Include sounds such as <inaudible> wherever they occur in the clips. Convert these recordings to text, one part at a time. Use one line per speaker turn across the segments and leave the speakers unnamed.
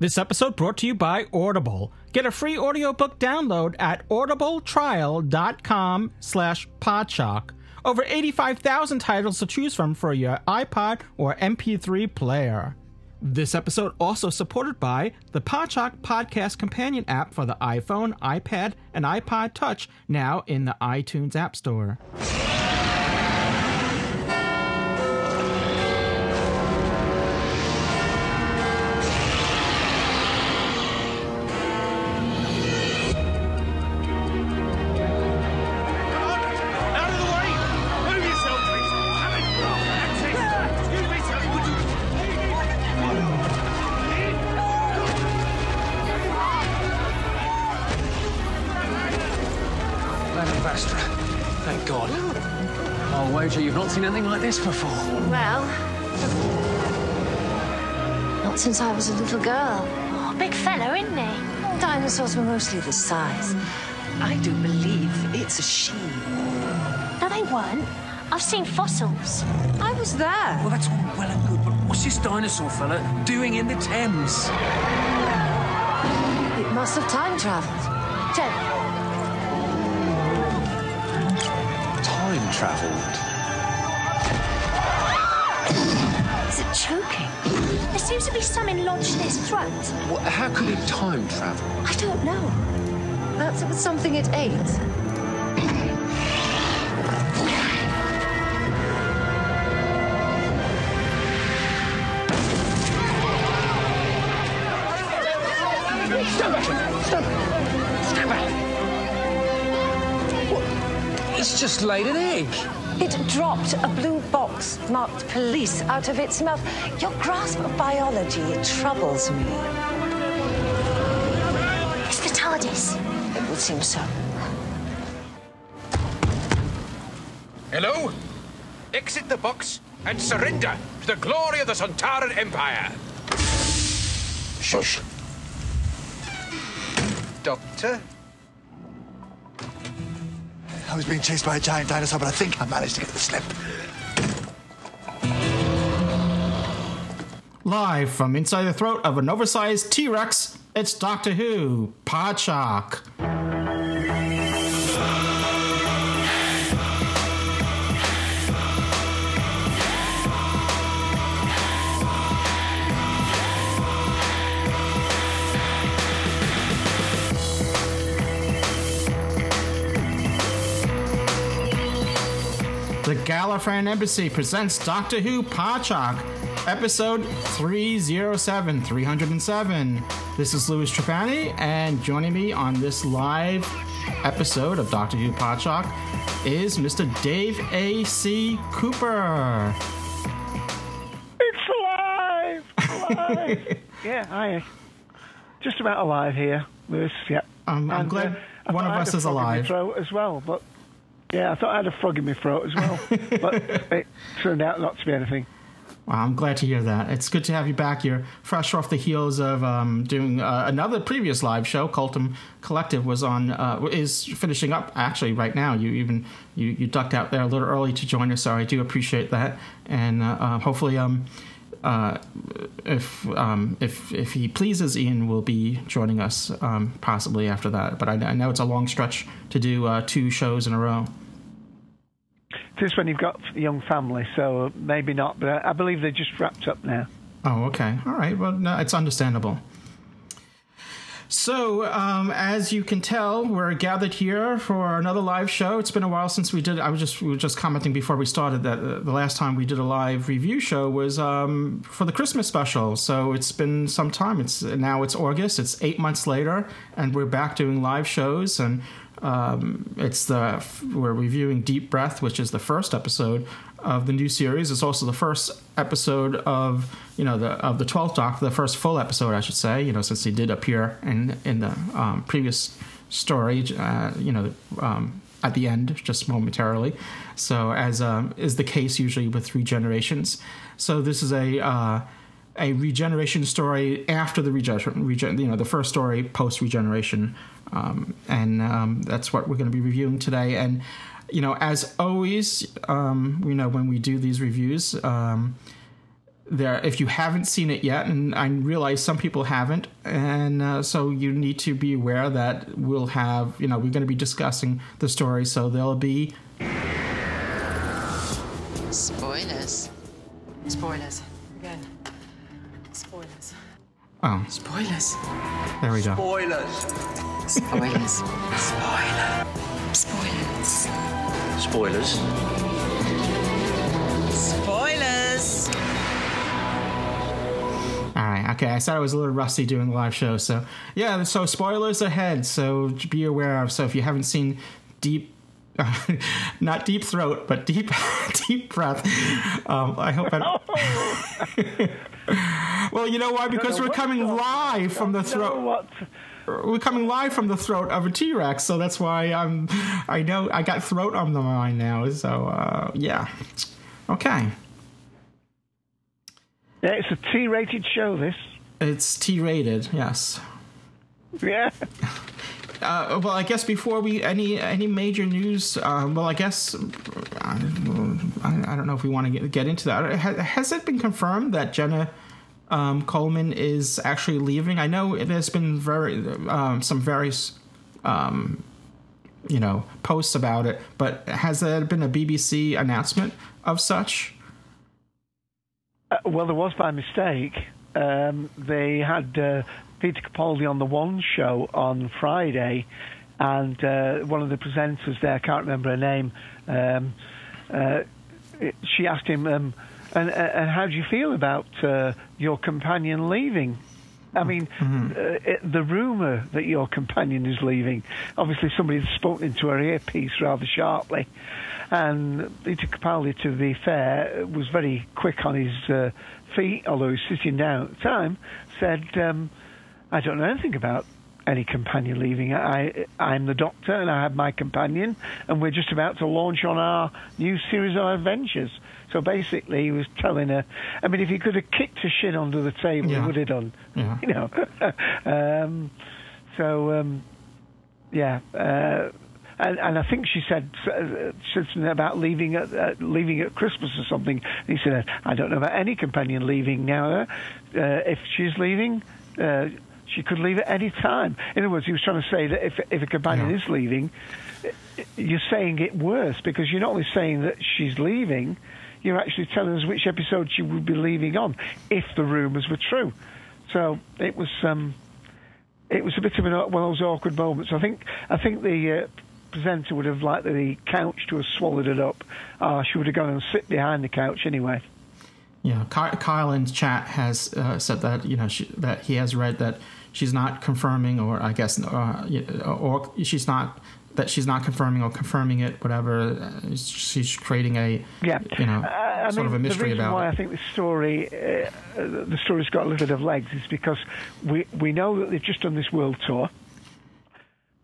This episode brought to you by Audible. Get a free audiobook download at audibletrial.com slash podshock. Over 85,000 titles to choose from for your iPod or MP3 player. This episode also supported by the Podshock Podcast Companion app for the iPhone, iPad, and iPod Touch, now in the iTunes App Store.
Was a little girl.
Oh, big fellow, isn't he?
Dinosaurs were mostly this size.
I do believe it's a she.
No, they weren't. I've seen fossils.
I was there.
Well, that's all well and good, but what's this dinosaur fella doing in the Thames?
It must have time traveled. Ted,
Time travelled.
Choking?
There seems to be something lodged in his throat.
Well, how could it time travel?
I don't know. Perhaps it was something it ate.
It's just laid an egg.
It dropped a blue box marked police out of its mouth. Your grasp of biology troubles me.
It's the TARDIS.
It would seem so.
Hello? Exit the box and surrender to the glory of the Sontaran Empire. Shush. Doctor?
I was being chased by a giant dinosaur, but I think I managed to get the slip.
Live from inside the throat of an oversized T Rex, it's Doctor Who, Podshock. Gallifreyan Embassy presents Doctor Who Podshock, episode 307, 307. This is Louis Trapani, and joining me on this live episode of Doctor Who Podshock is Mr. Dave A.C. Cooper.
It's alive! Alive! <laughs> yeah, I just about alive here, Louis. Yeah.
Um, I'm
And,
glad
uh,
one of us is
frog in my
alive.
as well, but yeah, I thought I had a frog in my throat as well, but <laughs> it turned out not to be anything.
Well, I'm glad to hear that. It's good to have you back. You're fresh off the heels of um, doing uh, another previous live show. Cultum Collective was on uh, is finishing up actually right now. You even you, you ducked out there a little early to join us, so I do appreciate that. And uh, uh, hopefully, um, uh, if um, if if he pleases, Ian will be joining us um, possibly after that. But I, I know it's a long stretch to do uh, two shows in a row.
Just when you've got a young family, so maybe not, but I, believe they just wrapped up now.
Oh, okay. All right. Well, no, it's understandable. So, um, as you can tell, we're gathered here for another live show. It's been a while since we did. I was just we were just commenting before we started that uh, the last time we did a live review show was um, for the Christmas special. So it's been some time. It's now it's August. It's eight months later, and we're back doing live shows. And um, it's the we're reviewing Deep Breath, which is the first episode of the new series. It's also the first episode of you know the of the twelfth Doc, the first full episode, I should say. You know, since he did appear in in the um, previous story. Uh, you know, um, at the end, just momentarily. So, as um, is the case usually with regenerations. So, this is a uh, a regeneration story after the regen, regen you know, the first story post regeneration, um, and um, that's what we're going to be reviewing today. And you know, as always, um, you know, when we do these reviews, um, there, if you haven't seen it yet, and I realize some people haven't, and uh, so you need to be aware that we'll have, you know, we're going to be discussing the story, so there'll be
Spoilers.
Spoilers. Spoilers.
Oh,
Spoilers.
there we go.
Spoilers.
Spoilers. Spoiler. Spoilers.
Spoilers.
Spoilers.
All right. Okay. I said I was a little rusty doing the live show. So, yeah. So, spoilers ahead. So, be aware of. So, if you haven't seen Deep, <laughs> not Deep Throat, but Deep <laughs> Deep Breath, um, I hope I. <laughs> well, you know why? Because we're coming live from the throat. We're coming live from the throat of a T Rex, so that's why I'm. I know I got throat on the mind now. So, uh, yeah. Okay.
Yeah, it's a T-rated show. This.
It's T rated. Yes.
Yeah. <laughs>
Uh, well, I guess before we any any major news, uh, well, I guess I, I don't know if we want to get, get into that. Has, has it been confirmed that Jenna um, Coleman is actually leaving? I know there's been very um, some various um, you know posts about it, but has there been a BBC announcement of such?
Uh, well, there was by mistake. Um, they had uh, Peter Capaldi on the One Show on Friday, and uh, one of the presenters there, I can't remember her name, um, uh, it- she asked him, um, and, and how do you feel about uh, your companion leaving? I mean, uh, it, the rumour that your companion is leaving, obviously somebody had spoken into her earpiece rather sharply. And Peter Capaldi, to be fair, was very quick on his uh, feet, although he was sitting down at the time, said, um, I don't know anything about any companion leaving. I, I'm the doctor and I have my companion, and we're just about to launch on our new series of adventures. So basically, he was telling her, I mean, if he could have kicked her shin under the table,
Yeah.
he would have done.
Yeah. <laughs>
You know. um, so, um, yeah. Uh, and, and I think she said uh, said something about leaving at uh, leaving at Christmas or something. And he said, "I don't know about any companion leaving now. Uh, if she's leaving, uh, she could leave at any time." In other words, he was trying to say that if if a companion
Yeah.
is leaving, you're saying it worse because you're not only saying that she's leaving, you're actually telling us which episode she would be leaving on if the rumours were true. So it was um, it was a bit of an, one of those awkward moments. I think I think the uh, presenter would have liked the couch to have swallowed it up. Uh, she would have gone and sit behind the couch anyway.
Yeah, Ky- Kyle in chat has uh, said that you know she, that he has read that she's not confirming, or I guess, uh, or she's not that she's not confirming or confirming it. Whatever, uh, she's creating a
Yeah,
you know
Uh,
sort
mean,
of a mystery
the reason
about
why
it.
I think the story, uh, the story's got a little bit of legs, is because we we know that they've just done this world tour.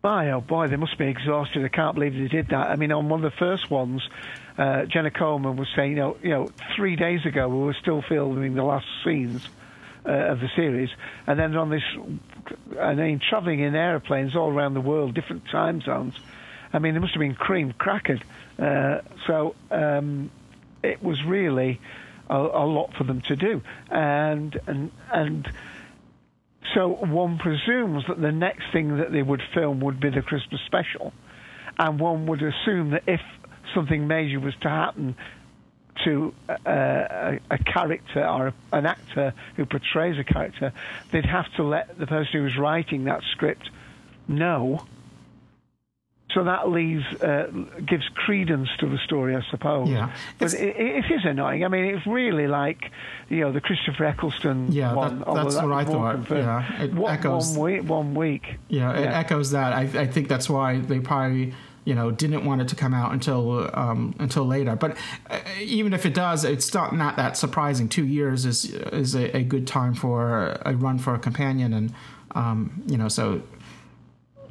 My oh boy, they must be exhausted. I can't believe they did that. I mean, on one of the first ones, uh, Jenna Coleman was saying, you know, you know, three days ago we were still filming the last scenes uh, of the series, and then on this, I mean, travelling in aeroplanes all around the world, different time zones. I mean, they must have been cream crackered. Uh, so um, it was really a, a lot for them to do, and and and so one presumes that the next thing that they would film would be the Christmas special, and one would assume that if something major was to happen to uh, a, a character or an actor who portrays a character, they'd have to let the person who's writing that script know. So that leaves uh, gives credence to the story, I suppose.
Yeah.
but
It's-
it, it is annoying. I mean, it's really like you know the Christopher Eccleston
Yeah,
one.
that- that's
that
what I thought. Yeah, it
one,
echoes-
one week. One week.
Yeah, it
Yeah.
echoes that. I, I think that's why they probably you know didn't want it to come out until um, until later. But uh, even if it does, it's not not that surprising. Two years is is a, a good time for a run for a companion, and um, you know so.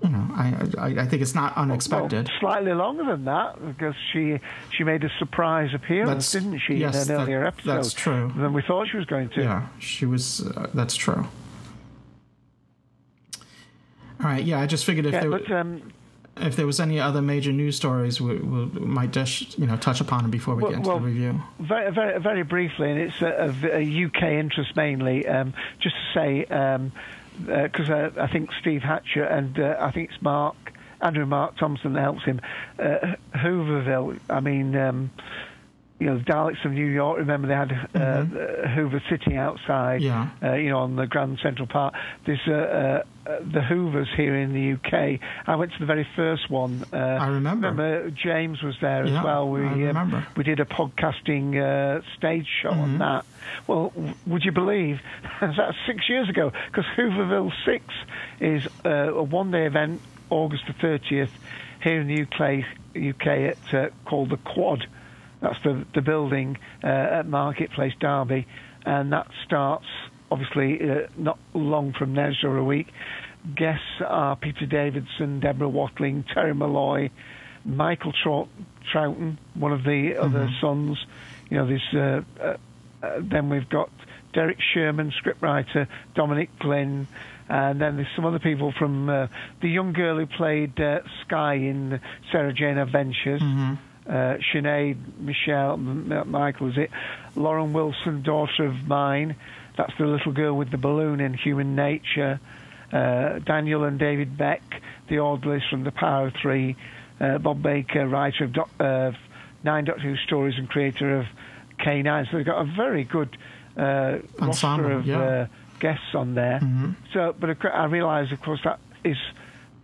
you know, I, I, I think it's not unexpected.
Well, slightly longer than that because she she made a surprise appearance,
That's-
didn't she,
yes,
in an
that-
earlier episode?
that's true.
Than we thought she was going to.
Yeah, she was. Uh, that's true. All right. Yeah, I just figured if
Yeah,
there
but um,
if there was any other major news stories, we, we might just you know touch upon them before we
Well-
get into
well,
the review.
very, very, very briefly, and it's a, a, UK interest mainly. Um, just to say, because uh, I think Steve Hatcher and uh, I think it's Mark Andrew Mark Thompson that helps him. Uh, Whoverville. I mean. Um, you know, the Daleks of New York. Remember, they had uh, uh, Hoover City outside.
Yeah.
Uh, you know, on the Grand Central Park. This uh, uh, uh, the Hoovers here in the UK. I went to the very first one. Uh, I
remember.
Remember, James was there
Yeah,
as well. We
I
um,
remember.
we did a podcasting uh, stage show
Mm-hmm.
on that. Well, w- would you believe <laughs> that's six years ago? Because Whoverville Six is uh, a one-day event, August the thirtieth, here in the UK, UK at uh, called the Quad. That's the the building uh, at Marketplace Derby, and that starts obviously uh, not long from there, so a week. Guests are Peter Davison, Deborah Watling, Terry Molloy, Michael Trou- Troughton, one of the other sons. You know, this. Uh, uh, uh, then we've got Derrick Sherwin, scriptwriter, Dominic Glynn, and then there's some other people from uh, the young girl who played uh, Sky in Sarah Jane Adventures. Uh, Sinead, Michelle, M- Michael, is it? Lauren Wilson, daughter of mine. That's the little girl with the balloon in Human Nature. Uh, Daniel and David Beck, the Audleys from The Power of Three. Uh, Bob Baker, writer of doc- uh, Nine Doctor Who stories and creator of K9. So they've got a very good uh,
Ensemble,
roster of
yeah.
uh, guests on there. So, but I realise, of course, that is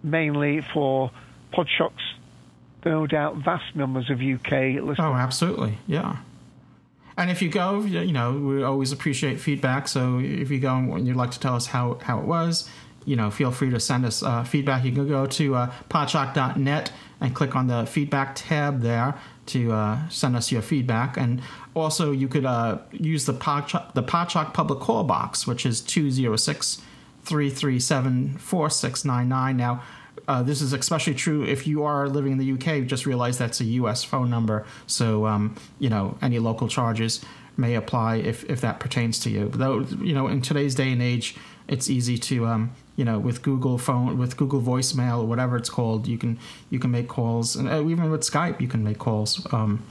mainly for Podshock's no doubt vast numbers of UK listeners.
Oh, absolutely. Yeah. And if you go, you know, we always appreciate feedback. So if you go and you'd like to tell us how, how it was, you know, feel free to send us uh, feedback. You can go to uh, podshock.net and click on the feedback tab there to uh, send us your feedback. And also, you could uh, use the Podshock, the Podshock public call box, which is 206 337 4699. Now, uh, this is especially true if you are living in the UK. Just realize that's a US phone number, so um, you know any local charges may apply if, if that pertains to you. Though you know in today's day and age, it's easy to um, you know with Google phone with Google voicemail or whatever it's called, you can you can make calls, and uh, even with Skype, you can make calls. Um,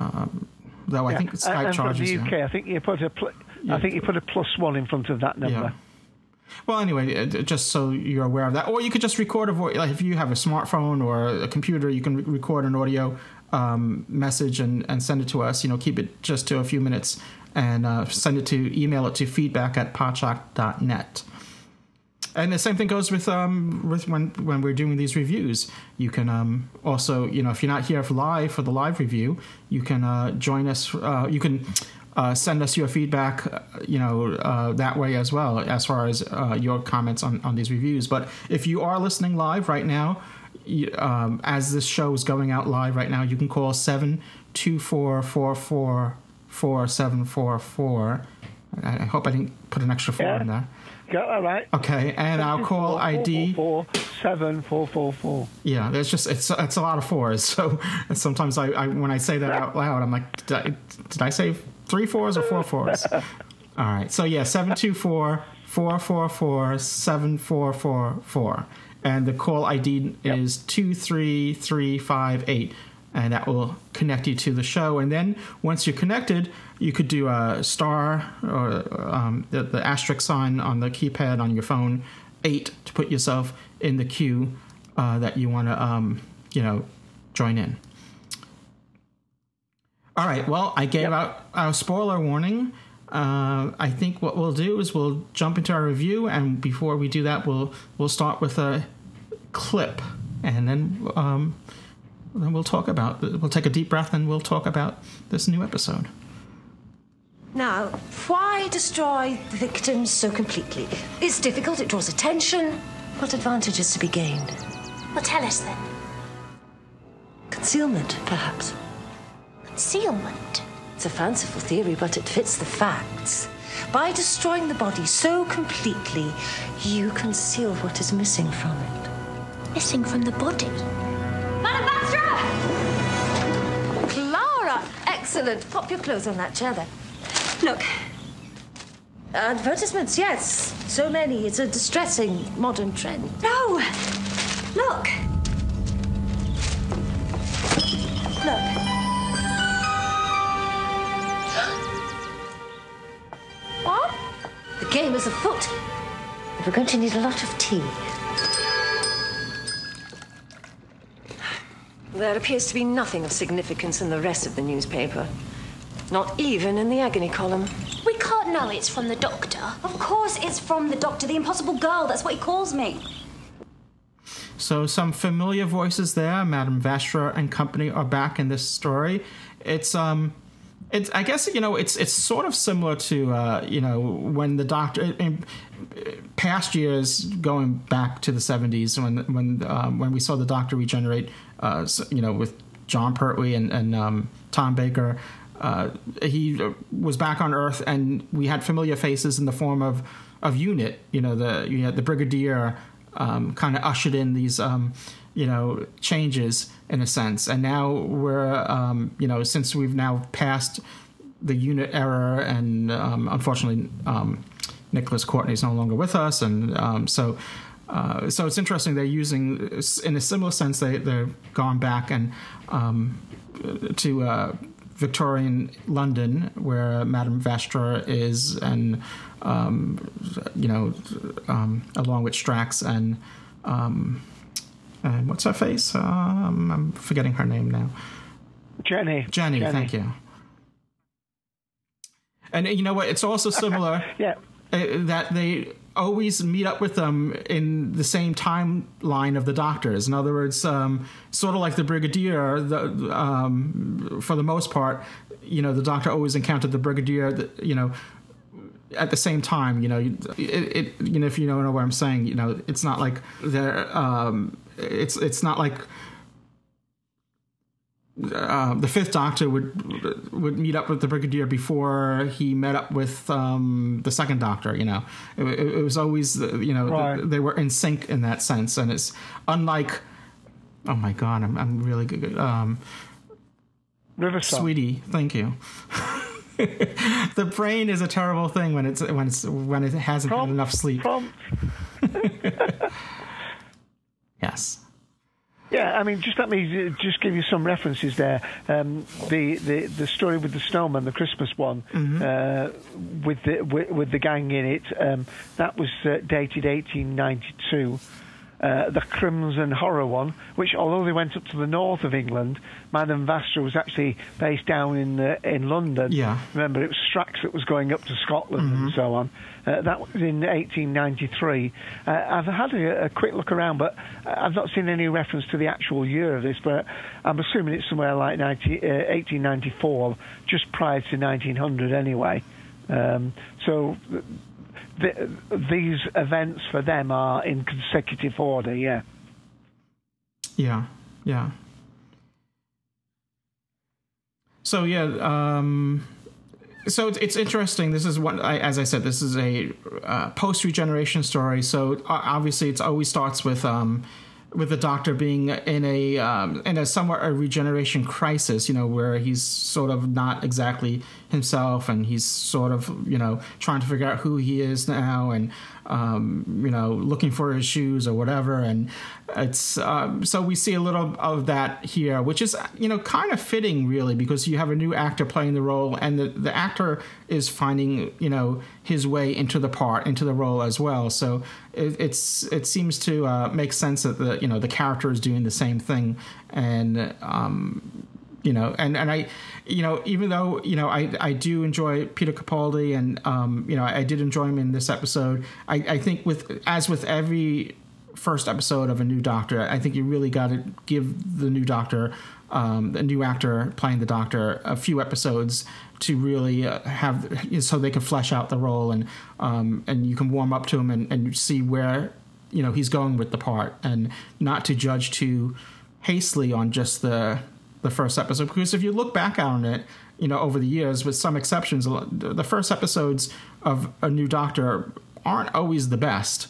um, though I think Skype
and
charges.
from the UK. I think you put a pl-
Yeah.
I think you put a plus one in front of that number.
Well, anyway, uh, just so you're aware of that, or you could just record a voice. Like if you have a smartphone or a computer, you can re- record an audio um, message and, and send it to us. You know, keep it just to a few minutes and uh, send it to email it to feedback at podshock.net. And the same thing goes with um with when when we're doing these reviews. You can um also you know if you're not here for live for the live review, you can uh, join us. Uh, you can uh, send us your feedback. uh, You know uh, that way as well as far as uh, your comments on on these reviews. But if you are listening live right now. you- Um, as this show is going out live right now, you can call seven two four four four four seven four four. I I hope I didn't put an extra four
Yeah.
in there.
Got all right.
Okay, and our call ID.
Four seven four four four.
Yeah, there's just it's it's a lot of fours. So sometimes I, I when I say that out loud, I'm like, did I, did I say three fours or four <laughs> fours? All right, so yeah, seven two four four four four seven four four four, and the call ID is two three three five eight, and that will connect you to the show. And then once you're connected, you could do a star or um, the, the asterisk sign on the keypad on your phone, eight to put yourself in the queue uh, that you want to, um, you know, join in. All right. Well, I gave out our spoiler warning. Uh, I think what we'll do is we'll jump into our review, and before we do that, we'll we'll start with a clip, and then um, then we'll talk about. We'll take a deep breath, and we'll talk about this new episode.
Now, why destroy the victims so completely? It's difficult, it draws attention. What advantage is to be gained?
Well, tell us then.
Concealment, perhaps.
Concealment.
It's a fanciful theory, but it fits the facts. By destroying the body so completely, you conceal what is missing from it.
Missing from the body?
Madam Vastra! Clara! Excellent. Pop your clothes on that chair there. Look. Advertisements, yes. So many. It's a distressing modern trend.
No! Look!
Look. Game is afoot. We're going to need a lot of tea. There appears to be nothing of significance in the rest of the newspaper. Not even in the agony column.
We can't know it's from the doctor.
Of course it's from the doctor, the impossible girl. That's what he calls me.
So some familiar voices there. Madame Vastra and company are back in this story. It's um, it's I guess you know it's it's sort of similar to uh, you know when the doctor in past years going back to the seventies when when um, when we saw the doctor regenerate. Uh, you know with Jon Pertwee and and um, Tom Baker. Uh, he was back on Earth, and we had familiar faces in the form of of Unit. You know the you the Brigadier um, kind of ushered in these um, you know changes in a sense. And now we're um, you know since we've now passed the unit error and um, unfortunately um, Nicholas Courtney is no longer with us. And um, so uh, so it's interesting they're using in a similar sense they they've gone back and to uh, Victorian London, where Madame Vastra is, and um, you know, um, along with Strax and um, and what's her face? Um, I'm forgetting her name now.
Jenny.
Jenny.
Jenny.
Thank you. And you know what? It's also similar. <laughs>
yeah.
uh, That they always meet up with them in the same timeline of the doctors. In other words, um, sort of like the brigadier, the, um, for the most part, you know, the doctor always encountered the brigadier, you know, at the same time. You know, it, it, you know, if you know what I'm saying, you know, it's not like they're, um, it's it's not like. Uh, the fifth doctor would would meet up with the brigadier before he met up with um, the second doctor. You know, it, it was always you know
Right.
they were in sync in that sense, and it's unlike. Oh my god, I'm I'm really good. Um,
Riverside.
Sweetie, thank you. <laughs> the brain is a terrible thing when it's when it's when it hasn't had enough sleep. <laughs> yes.
Yeah, I mean, just let me uh, just give you some references there. Um, the, the the story with the snowman, the Christmas one, uh, with the with, with the gang in it, um, that was uh, dated 1892. Uh, the Crimson Horror one, which although they went up to the north of England, Madame Vastra was actually based down in uh, in London.
Yeah.
Remember, it was Strax that was going up to Scotland and so on. Uh, that was in 1893. Uh, I've had a, a quick look around, but I've not seen any reference to the actual year of this. But I'm assuming it's somewhere like 90, uh, 1894, just prior to 1900, anyway. Um, so. The, these events for them are in consecutive order, yeah.
Yeah. Yeah. So yeah, um, so it's, it's interesting. This is what, I, as I said, this is a uh, post regeneration story. So obviously, it always starts with um, with the Doctor being in a um, in a somewhat a regeneration crisis. You know, where he's sort of not exactly himself, and he's sort of you know trying to figure out who he is now, and um, you know looking for his shoes or whatever. And it's um, so we see a little of that here, which is you know kind of fitting really because you have a new actor playing the role, and the the actor is finding you know his way into the part, into the role as well. So it, it's it seems to uh, make sense that the you know the character is doing the same thing, and um, you know, and and I, you know, even though you know I I do enjoy Peter Capaldi, and um, you know I, did enjoy him in this episode. I I think with as with every first episode of a new Doctor, I think you really got to give the new Doctor. Um, the new actor playing the Doctor a few episodes to really uh, have so they can flesh out the role and um, and you can warm up to him and, and see where you know he's going with the part and not to judge too hastily on just the the first episode because if you look back on it, you know, over the years, with some exceptions, the first episodes of a new Doctor aren't always the best.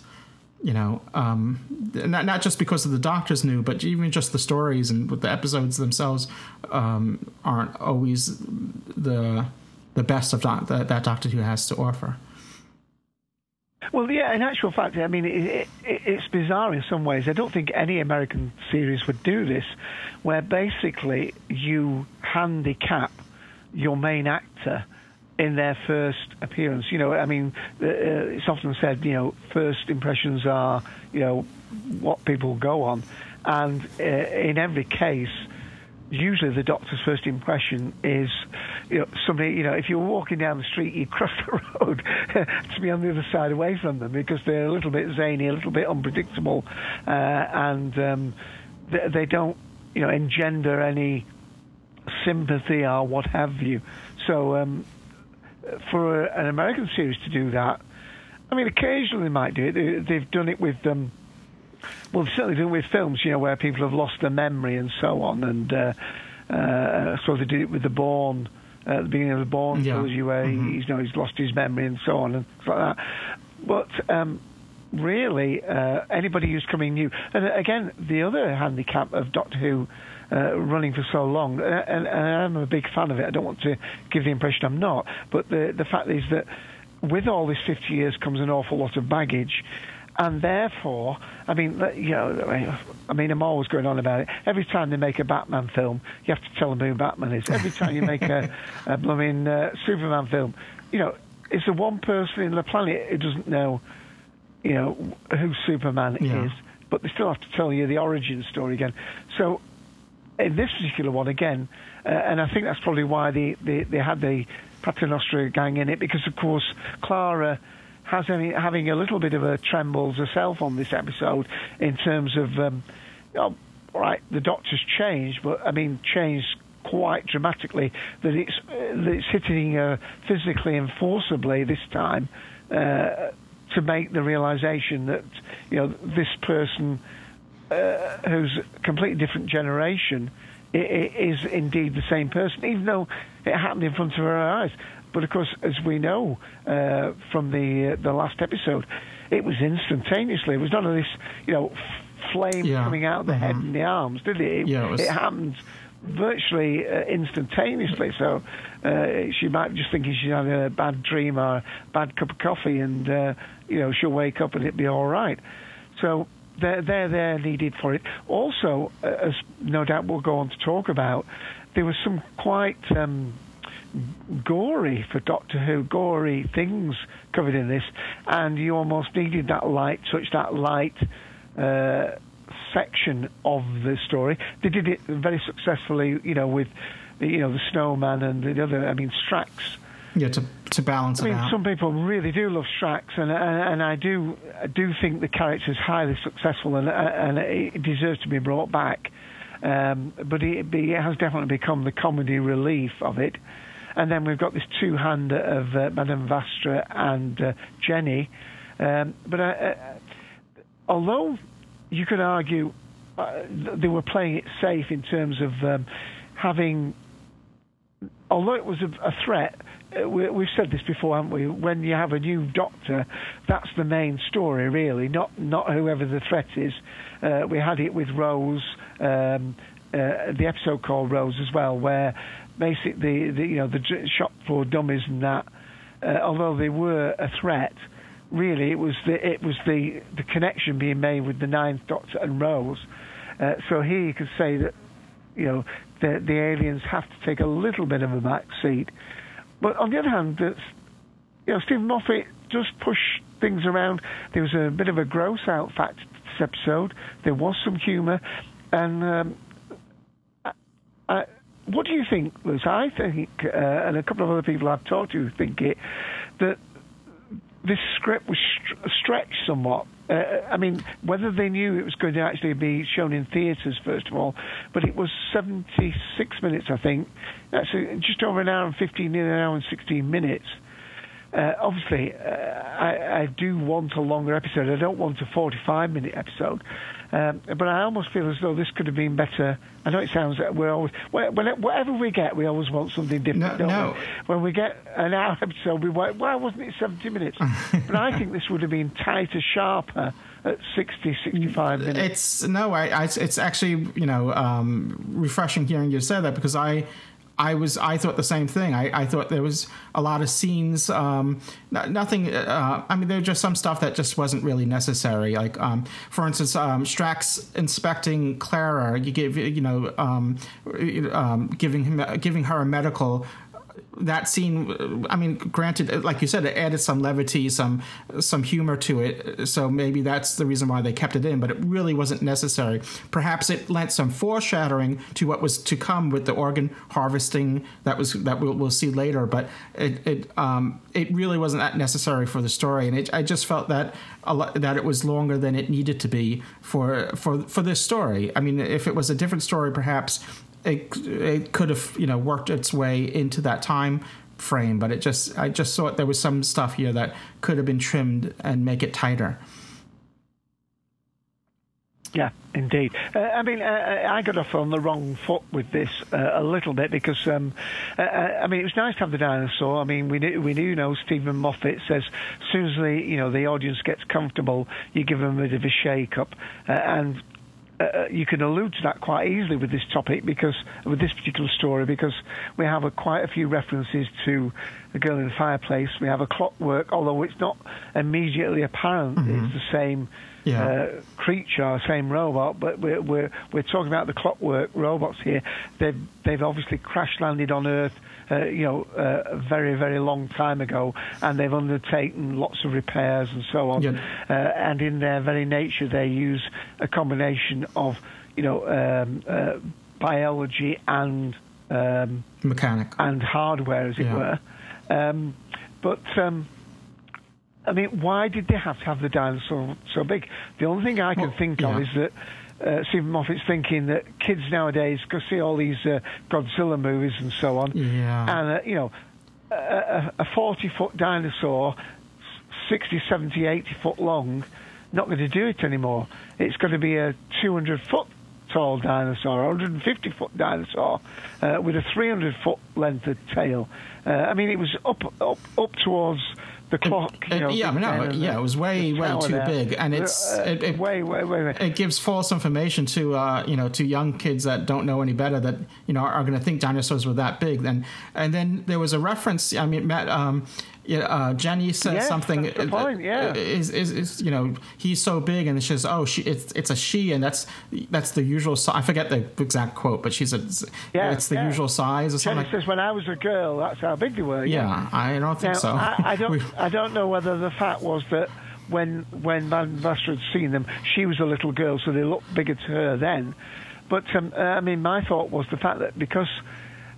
You know, um, not not just because of the Doctor's new, but even just the stories and with the episodes themselves um, aren't always the the best of doc- that, that Doctor Who has to offer.
Well, yeah, in actual fact, I mean, it, it, it's bizarre in some ways. I don't think any American series would do this, where basically you handicap your main actor in their first appearance. You know, I mean, uh, it's often said, you know, first impressions are, you know, what people go on. And uh, in every case, usually the doctor's first impression is, you know, somebody, you know, if you're walking down the street, you cross <laughs> the road <laughs> to be on the other side away from them because they're a little bit zany, a little bit unpredictable, uh, and um, they, they don't, you know, engender any sympathy or what have you. So um, for an American series to do that, I mean, occasionally they might do it. They, have done it with um, well, certainly it with films, you know, where people have lost their memory and so on. And uh, uh, so they did it with the Bourne. Uh, at the beginning of the Bourne
Yeah.
trilogy, where
Mhm.
he's, you know, he's lost his memory and so on and stuff like that. But um, really, uh, anybody who's coming new, and again, the other handicap of Doctor Who uh, running for so long, uh, and, and I'm a big fan of it. I don't want to give the impression I'm not, but the the fact is that with all this 50 years comes an awful lot of baggage. And therefore, I mean, you know, I mean- I'm always going on about it. Every time they make a Batman film, you have to tell them who Batman is. Every time you make a, <laughs> a blooming uh, Superman film, you know, is there one person in the planet who doesn't know, you know, who Superman
Yeah.
is? But they still have to tell you the origin story again. So in this particular one again, uh, and I think that's probably why they, they, they had the Paternoster gang in it, because of course Clara has any, having a little bit of a trembles herself on this episode in terms of, um, oh, right, the Doctor's changed, but I mean changed quite dramatically. That it's uh, that it's hitting her physically and forcibly this time. Uh, to make the realization that you know this person uh, who's a completely different generation is indeed the same person, even though it happened in front of her eyes. But of course, as we know uh, from the uh, the last episode, it was instantaneously. It was none of this, you know, f- flame
Yeah.
coming out of the head and the arms, did it? It,
Yeah, it was-
it happened virtually uh, instantaneously. So uh, she might be just thinking she had a bad dream or a bad cup of coffee, and uh, you know she'll wake up and it'll be all right. So they're they're there needed for it. Also, uh, as no doubt we'll go on to talk about, there was some quite. Um, gory for Doctor Who, gory things covered in this, and you almost needed that light touch, that light uh, section of the story. They did it very successfully, you know, with you know the snowman and the other. I mean, Strax.
Yeah, to to balance
I
it
mean,
out.
some people really do love Strax, and and, and I do I do think the character is highly successful, and and it deserves to be brought back. Um, but it, but it has definitely become the comedy relief of it. And then we've got this two-hander of uh, Madame Vastra and uh, Jenny. Um, but uh, uh, although you could argue uh, they were playing it safe in terms of um, having although it was a, a threat, uh, we, we've said this before, haven't we? When you have a new doctor, that's the main story, really, not not whoever the threat is. Uh, we had it with Rose, um, uh, the episode called Rose as well, where basically the, you know the shop floor dummies and that, uh, although they were a threat, really it was the it was the the connection being made with the Ninth Doctor and Rose. Uh, so here you could say that you know, the, the aliens have to take a little bit of a back seat. But on the other hand, that's, you know, Steven Moffat does push things around. There was a bit of a gross out fact this episode. There was some humour. And um, I, what do you think, Liz? I think, uh, and a couple of other people I've talked to think it, that this script was str- stretched somewhat. Uh, I mean, whether they knew it was going to actually be shown in theatres, first of all, but it was 76 minutes, I think. That's uh, just over an hour and 15, nearly an hour and 16 minutes. Uh, obviously, uh, I, I do want a longer episode. I don't want a 45 minute episode. Um, but I almost feel as though this could have been better. I know it sounds that we're always whatever we get, we always want something different.
No-
don't
no.
we? When we get an hour <laughs> episode, we want, why wasn't it 70 minutes? <laughs> but I think this would have been tighter, sharper at 60, 65 minutes.
It's no, I, I it's actually you know um, refreshing hearing you say that because I. I was. I thought the same thing. I, I thought there was a lot of scenes. Um, nothing. Uh, I mean, there just some stuff that just wasn't really necessary. Like, um, for instance, um, Strax inspecting Clara. You give, you know, um, um, giving him, giving her a medical that scene uh, i mean granted uh, like you said it added some levity some some humor to it uh, so maybe that's the reason why they kept it in but it really wasn't necessary. Perhaps it lent some foreshadowing to what was to come with the organ harvesting that was that we'll, we'll see later but it it um it really wasn't that necessary for the story and it, i just felt that lot, that it was longer than it needed to be for for for this story. I mean if it was a different story perhaps it, it could have you know worked its way into that time frame but it just i just thought there was some stuff here that could have been trimmed and make it tighter
Yeah, indeed. Uh, I mean, uh, I got off on the wrong foot with this uh, a little bit because, um, uh, I mean, it was nice to have the dinosaur. I mean, we knew, we knew, you know, Steven Moffat says as soon as the, you know, the audience gets comfortable, you give them a bit of a shake-up. Uh, and uh, you can allude to that quite easily with this topic because with this particular story because we have a, quite a few references to the girl in the fireplace. We have a clockwork, although it's not immediately apparent.
Mhm.
It's the same
Yeah.
uh, creature, same robot, but we're, we're we're talking about the clockwork robots here. They've they've obviously crash landed on Earth, uh, you know, uh, a very very long time ago, and they've undertaken lots of repairs and so on.
Yeah.
Uh, and in their very nature, they use a combination of you know um, uh, biology and um,
mechanic
and hardware, as it
Yeah.
were. Um, but um, I mean, why did they have to have the dinosaur so big? The only thing I can think
yeah.
of is that uh, Steven Moffat's thinking that kids nowadays go see all these uh, Godzilla movies and so on,
Yeah.
and uh, you know, a- a 40 foot dinosaur, 60, 70, 80 foot long, not going to do it anymore. It's going to be a 200 foot tall dinosaur, a 150 foot dinosaur, uh, with a 300 foot length of tail. Uh, I mean, it was up, up, up towards the clock. you
It-
know,
yeah, no, yeah, it was way, way too
there.
big, and it's
Uh,
it, it,
way, way, way, way.
it gives false information to uh, you know to young kids that don't know any better that you know are, going to think dinosaurs were that big. Then and then there was a reference. I mean, Matt. Um, uh, Jenny said
Yes,
something. uh,
point, yeah.
is, is is you know he's so big, and she says, "Oh, she it's it's a she," and that's that's the usual. Si- I forget the exact quote, but she said,
Yeah,
"It's the
yeah.
usual size" or
Jenny
something. like
says, when I was a girl, that's how big they were.
Yeah, I don't think
now,
so.
I, I don't. I don't know whether the fact was that when when Madame Vastra had seen them, she was a little girl, so they looked bigger to her then. But um, uh, I mean, my thought was the fact that because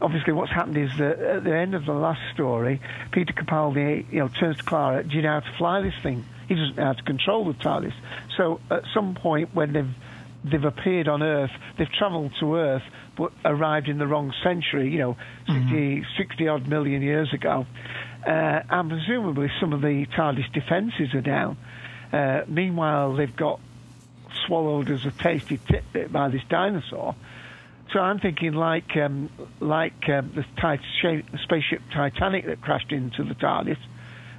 obviously what's happened is that at the end of the last story, Peter Capaldi, you know, turns to Clara, "Do you know how to fly this thing?" He doesn't know how to control the TARDIS. So at some point when they've they've appeared on Earth, they've travelled to Earth, but arrived in the wrong century, you know, 60, 60 odd million years ago. Uh, and presumably some of the TARDIS defences are down. Uh, meanwhile, they've got swallowed as a tasty tidbit by this dinosaur. So I'm thinking like um, like um, the tit- spaceship Titanic that crashed into the TARDIS.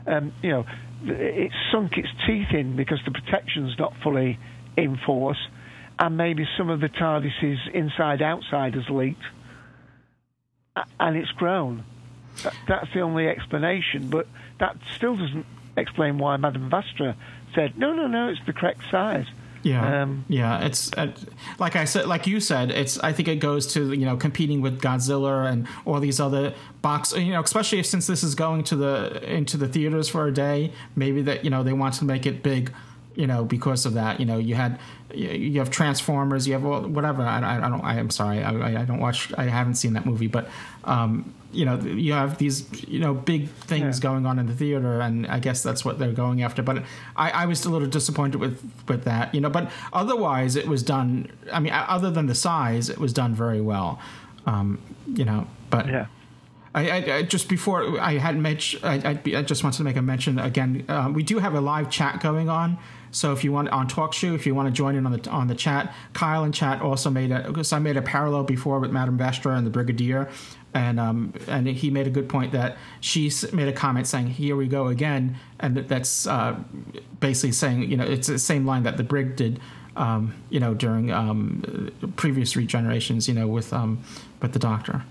Um, you know, th- it sunk its teeth in because the protection's not fully in force, and maybe some of the TARDIS's inside outside has leaked, and it's grown. That's the only explanation, but that still doesn't explain why Madame Vastra said no, no, no, it's the correct size.
Yeah,
Um,
yeah. It's uh, like I said, like you said. It's I think it goes to you know competing with Godzilla and all these other box. You know, especially if, since this is going to the into the theaters for a day. Maybe that you know they want to make it big. You know, because of that. You know, you had you have Transformers. You have all, whatever. I, I, don't. I am sorry. I- I don't watch. I haven't seen that movie, but. um you know, you have these, you know, big things
Yeah.
going on in the theater, and I guess that's what they're going after. But I, I was a little disappointed with with that, you know. But otherwise, it was done. I mean, other than the size, it was done very well, um, you know. But
Yeah.
I, I, I just before I had mentioned, I, I, I just wanted to make a mention again. Um, we do have a live chat going on So if you want on TalkShoe, if you want to join in on the on the chat, Kyle in chat also made a because I made a parallel before with Madame Vastra and the Brigadier, and um, and he made a good point that she made a comment saying, "Here we go again," and that- that's uh, basically saying you know it's the same line that the Brig did. Um, you know, during um, previous regenerations, you know, with um, with the Doctor.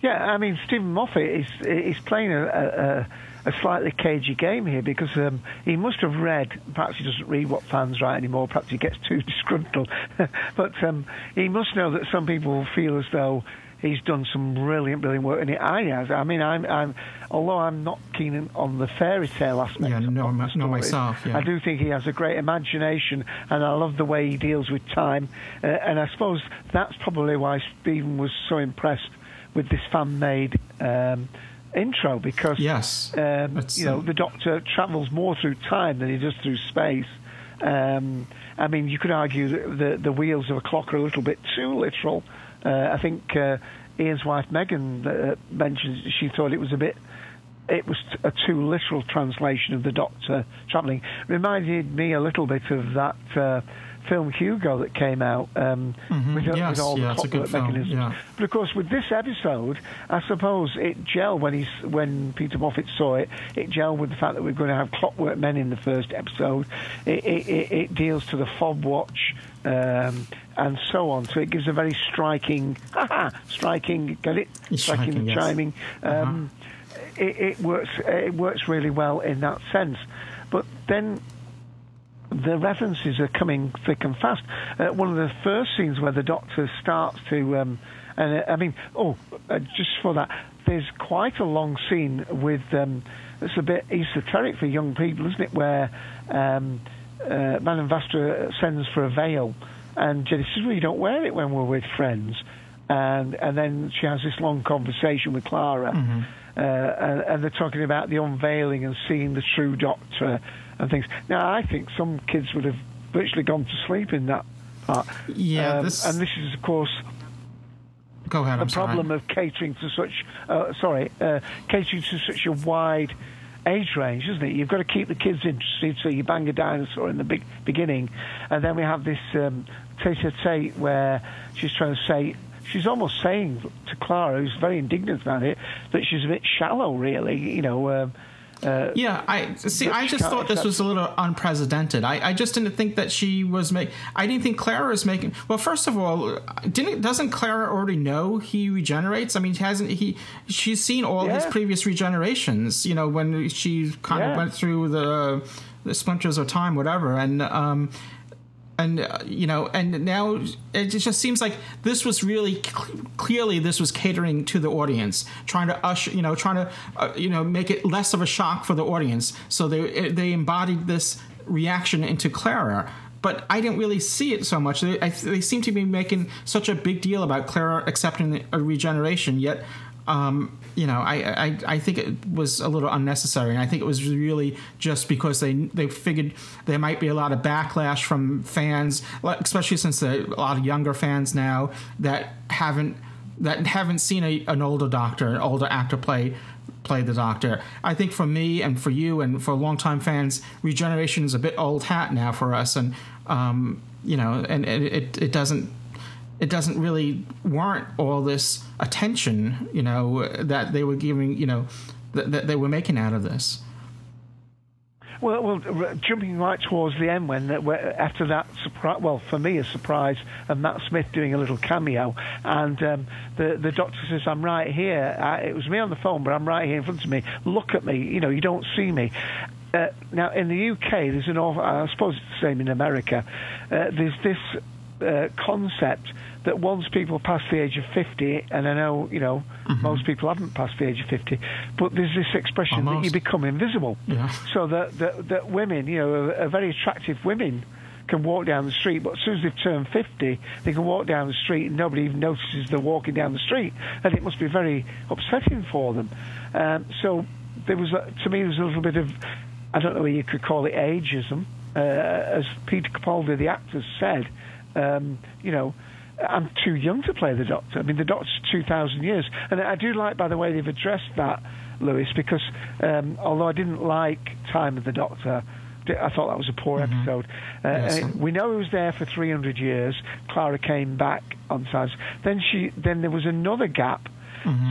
Yeah, I mean Steven Moffat is is playing a, a, a slightly cagey game here because um, he must have read. Perhaps he doesn't read what fans write anymore. Perhaps he gets too <laughs> disgruntled. <laughs> but um, he must know that some people feel as though he's done some brilliant, brilliant work, and I has. I mean, I'm, I'm although I'm not keen on the fairy tale aspect.
Yeah, no,
the
no myself. Yeah.
I do think he has a great imagination, and I love the way he deals with time. Uh, and I suppose that's probably why Steven was so impressed with this fan-made um, intro because
Yes,
um, you know
um,
the Doctor travels more through time than he does through space. Um, I mean, you could argue that the the wheels of a clock are a little bit too literal. Uh, I think uh, Ian's wife Megan uh, mentioned she thought it was a bit it was a too literal translation of the Doctor travelling. Reminded me a little bit of that uh, film Hugo that came out um,
Mhm,
with,
yes,
with all
yeah,
the clockwork
film,
mechanisms.
yeah.
But of course, with this episode, I suppose it gelled when he's when Peter Moffat saw it. It gelled with the fact that we're going to have Clockwork Men in the first episode. It, it, it, it deals to the fob watch. Um, and so on. So it gives a very striking, <laughs> striking, get it?
Striking,
Striking,
yes. Uh-huh.
chiming. Um, it, it works. It works really well in that sense. But then the references are coming thick and fast. Uh, one of the first scenes where the Doctor starts to, um, and uh, I mean, oh, uh, just for that, there's quite a long scene with. Um, it's a bit esoteric for young people, isn't it? Where um, uh, Madame Vastra sends for a veil, and Jenny says, "Well, you don't wear it when we're with friends." And and then she has this long conversation with Clara, uh, and, and they're talking about the unveiling and seeing the true Doctor and things. Now, I think some kids would have virtually gone to sleep in that part.
Yeah,
Um,
this-
and this is, of course,
Go ahead.
the
I'm sorry.
problem of catering to such, uh, sorry, uh, catering to such a wide age range, isn't it? You've got to keep the kids interested, so you bang a dinosaur in the big beginning, and then we have this um, tete-a-tete where she's trying to say, she's almost saying to Clara, who's very indignant about it, that she's a bit shallow, really, you know. Um, uh,
Yeah, I see. I just thought this was a little unprecedented. I, I just didn't think that she was making. I didn't think Clara was making. Well, first of all, didn't doesn't Clara already know he regenerates? I mean, hasn't he? She's seen all his previous regenerations. You know, when she kind of went through the the splinters of time, whatever, and um, and uh, you know, and now it just seems like this was really cl- clearly this was catering to the audience, trying to usher, you know, trying to uh, you know make it less of a shock for the audience. So they they embodied this reaction into Clara. But I didn't really see it so much. They, I, they seem to be making such a big deal about Clara accepting a regeneration, yet um, you know, I, I I think it was a little unnecessary, and I think it was really just because they they figured there might be a lot of backlash from fans, especially since there a lot of younger fans now that haven't that haven't seen a, an older Doctor, an older actor play play the Doctor. I think for me and for you and for longtime fans, regeneration is a bit old hat now for us, and um, you know, and, and it it doesn't it doesn't really warrant all this attention, you know, that they were giving, you know, that, that they were making out of this.
Well, well, r- jumping right towards the end when where, after that surprise, well, for me a surprise, and Matt Smith doing a little cameo, and um, the the doctor says, "I'm right here." Uh, it was me on the phone, but I'm right here in front of me. Look at me. You know, you don't see me. Uh, now in the UK, there's an awful, I suppose it's the same in America. Uh, there's this uh, concept that once people pass the age of 50, and I know, you know, most people haven't passed the age of 50, but there's this expression that you become invisible.
Yeah.
So that, that, that women, you know, are very attractive women can walk down the street, but as soon as they've turned 50, they can walk down the street and nobody even notices they're walking down the street. And it must be very upsetting for them. Um, so there was, a, to me, there was a little bit of, I don't know whether you could call it ageism. Uh, as Peter Capaldi, the actor, said, um, you know, I'm too young to play the Doctor. I mean, the Doctor's 2,000 years. And I do like, by the way, they've addressed that, Louis, because um, although I didn't like Time of the Doctor, I thought that was a poor episode. Uh,
Yes.
uh, we know he was there for 300 years. Clara came back on sides. Then she, then there was another gap.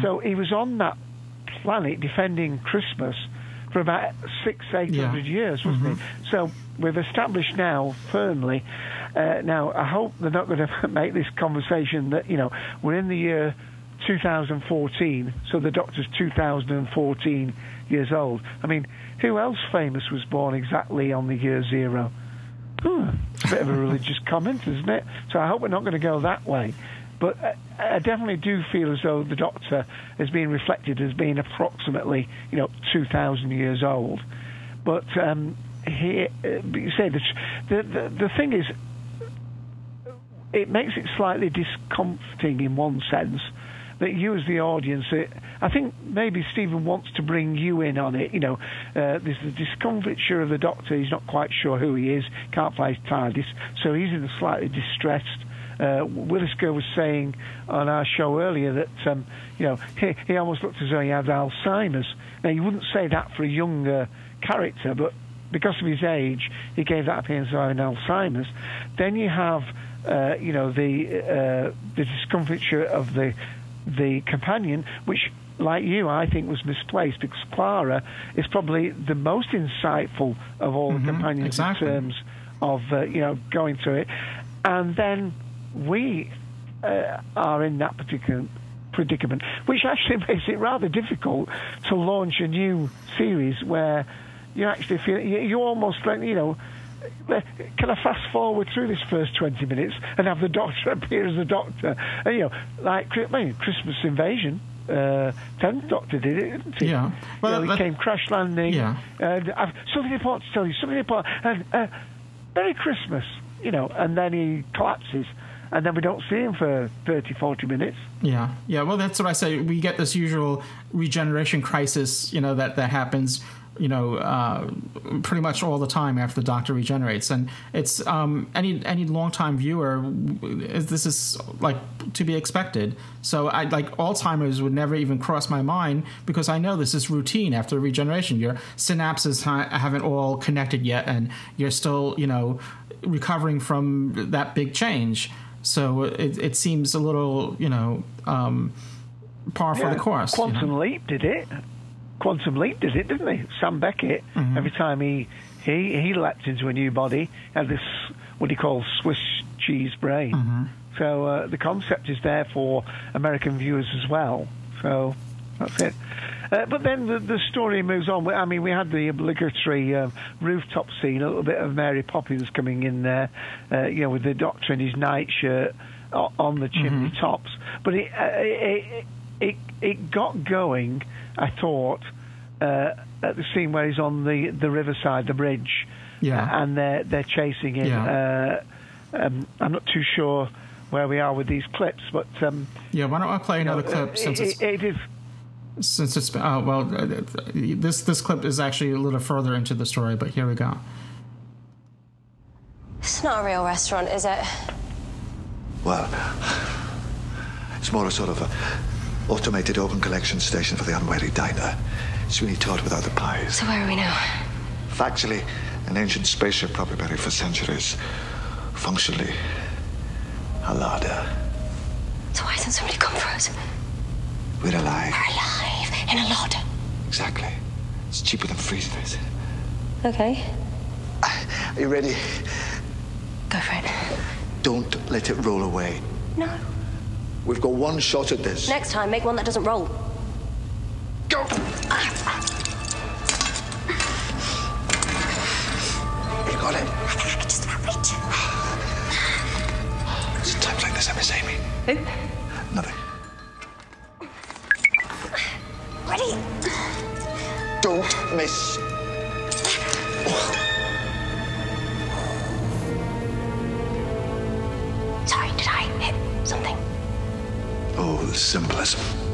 So he was on that planet defending Christmas for about six, eight hundred years, wasn't he? So we've established now firmly. Uh, now I hope they're not going <laughs> to make this conversation that you know we're in the year 2014, so the Doctor's 2014 years old. I mean, who else famous was born exactly on the year zero? Hmm, it's a bit of a <laughs> religious comment, isn't it? So I hope we're not going to go that way. But I, definitely do feel as though the Doctor is being reflected as being approximately, you know, 2,000 years old. But um, he, uh, you say the, the the the thing is, it makes it slightly discomforting in one sense that you as the audience, uh, I think maybe Steven wants to bring you in on it. You know, uh, there's the discomfiture of the Doctor. He's not quite sure who he is, can't play his TARDIS, so he's in a slightly distressed. Uh, Willisker was saying on our show earlier that um, you know he, he almost looked as though he had Alzheimer's. Now you wouldn't say that for a younger character, but because of his age, he gave that appearance of having Alzheimer's. Then you have uh, you know the uh, the discomfiture of the the companion, which like you, I think was misplaced because Clara is probably the most insightful of all the companions
exactly.
in terms of uh, you know going through it, and then we uh, are in that particular predicament, which actually <laughs> makes it rather difficult to launch a new series where you actually feel you, you almost like you know. uh, Can I fast forward through this first twenty minutes and have the Doctor <laughs> appear as the Doctor? And, you know, like I mean, Christmas Invasion. Uh, Tenth Doctor did it, didn't he?
Yeah. Well,
you know, he
that-
came crash landing.
Yeah.
And I've something important to tell you. Something important. And uh, Merry Christmas. You know, and then he collapses, and then we don't see him for 30, 40 minutes.
Yeah, yeah. Well, that's what I say. We get this usual regeneration crisis, you know, that that happens, you know, uh, pretty much all the time after the Doctor regenerates, and it's um, any any longtime viewer, this is like to be expected. So I like Alzheimer's would never even cross my mind because I know this is routine after regeneration. Your synapses ha- haven't all connected yet, and you're still, you know, recovering from that big change. So it, it seems a little, you know, um, par for the course. you know?
Quantum Leap did it. Quantum Leap did it, didn't he? Sam Beckett.
Mm-hmm.
Every time he he he leapt into a new body, had this what he calls Swiss cheese brain.
Mm-hmm.
So uh, the concept is there for American viewers as well. So that's it. Uh, but then the, the story moves on. I mean, we had the obligatory um, rooftop scene, a little bit of Mary Poppins coming in there, uh, you know, with the Doctor in his nightshirt on the chimney
Mm-hmm.
tops. But it, uh, it, it, it got going, I thought, at the scene where he's on the, the riverside, the bridge,
Yeah.
uh, and they're, they're chasing him.
Yeah.
Uh, um, I'm not too sure where we are with these clips, but um,
Yeah, why don't I play another
uh,
clip since
it,
it's
it is.
since it's oh well uh, this this clip is actually a little further into the story, but here we go.
It's not a real restaurant, is it?
Well, it's more a sort of a automated open collection station for the unwary diner. Sweeney Todd without the pies.
So where are we now?
Factually, an ancient spaceship probably buried for centuries. Functionally, a larder.
So why hasn't somebody come for us?
We're alive.
We're alive in a larder.
Exactly. It's cheaper than freezing it.
Okay, ah,
Are you ready?
go for it.
Don't let it roll away.
No.
We've got one shot at this.
Next time, make one that doesn't roll.
Go! You got it?
Just about reach.
It's times like this I miss Amy.
Who?
Nothing.
Ready?
Don't miss.
Sorry, did I hit something?
Oh, the symbolism.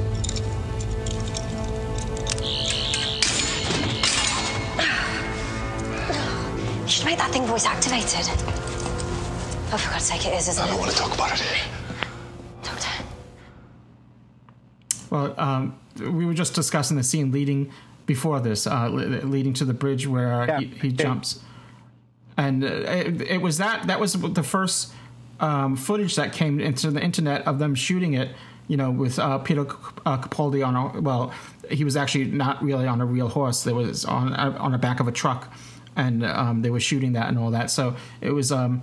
Voice activated. Oh, for God's sake, it is, isn't
I
it?
don't want to talk about it.
Doctor.
Well, um, we were just discussing the scene leading before this, uh, leading to the bridge where
Yeah.
he, he jumps. and uh, it, it was that that was the first um, footage that came into the internet of them shooting it. You know, with uh, Peter uh, Capaldi on a well, he was actually not really on a real horse. There was on on the back of a truck, and um, they were shooting that and all that. So it was. Um,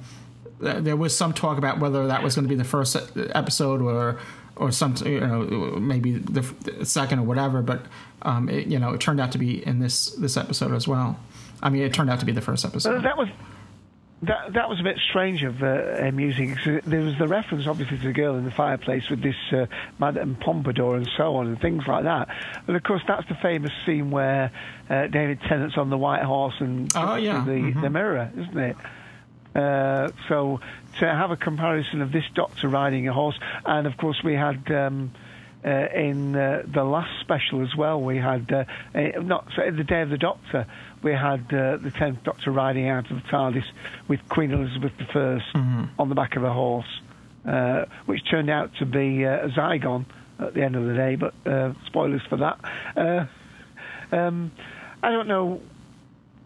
there was some talk about whether that was going to be the first episode or or some you know maybe the second or whatever but um, it, you know it turned out to be in this this episode as well i mean it turned out to be the first episode
that was that that was a bit strange of uh, uh, music. There was the reference, obviously, to the girl in the fireplace with this uh, Madame Pompadour and so on and things like that. And of course, that's the famous scene where uh, David Tennant's on the white horse and
Oh, yeah.
the
Mhm.
the mirror, isn't it? Uh, so to have a comparison of this doctor riding a horse, and of course we had um, uh, in uh, the last special as well, we had uh, uh, not so the day of the Doctor, we had uh, the tenth Doctor riding out of the TARDIS with Queen Elizabeth I on the back of a horse, uh, which turned out to be uh, a Zygon at the end of the day. But uh, spoilers for that. Uh, um, I don't know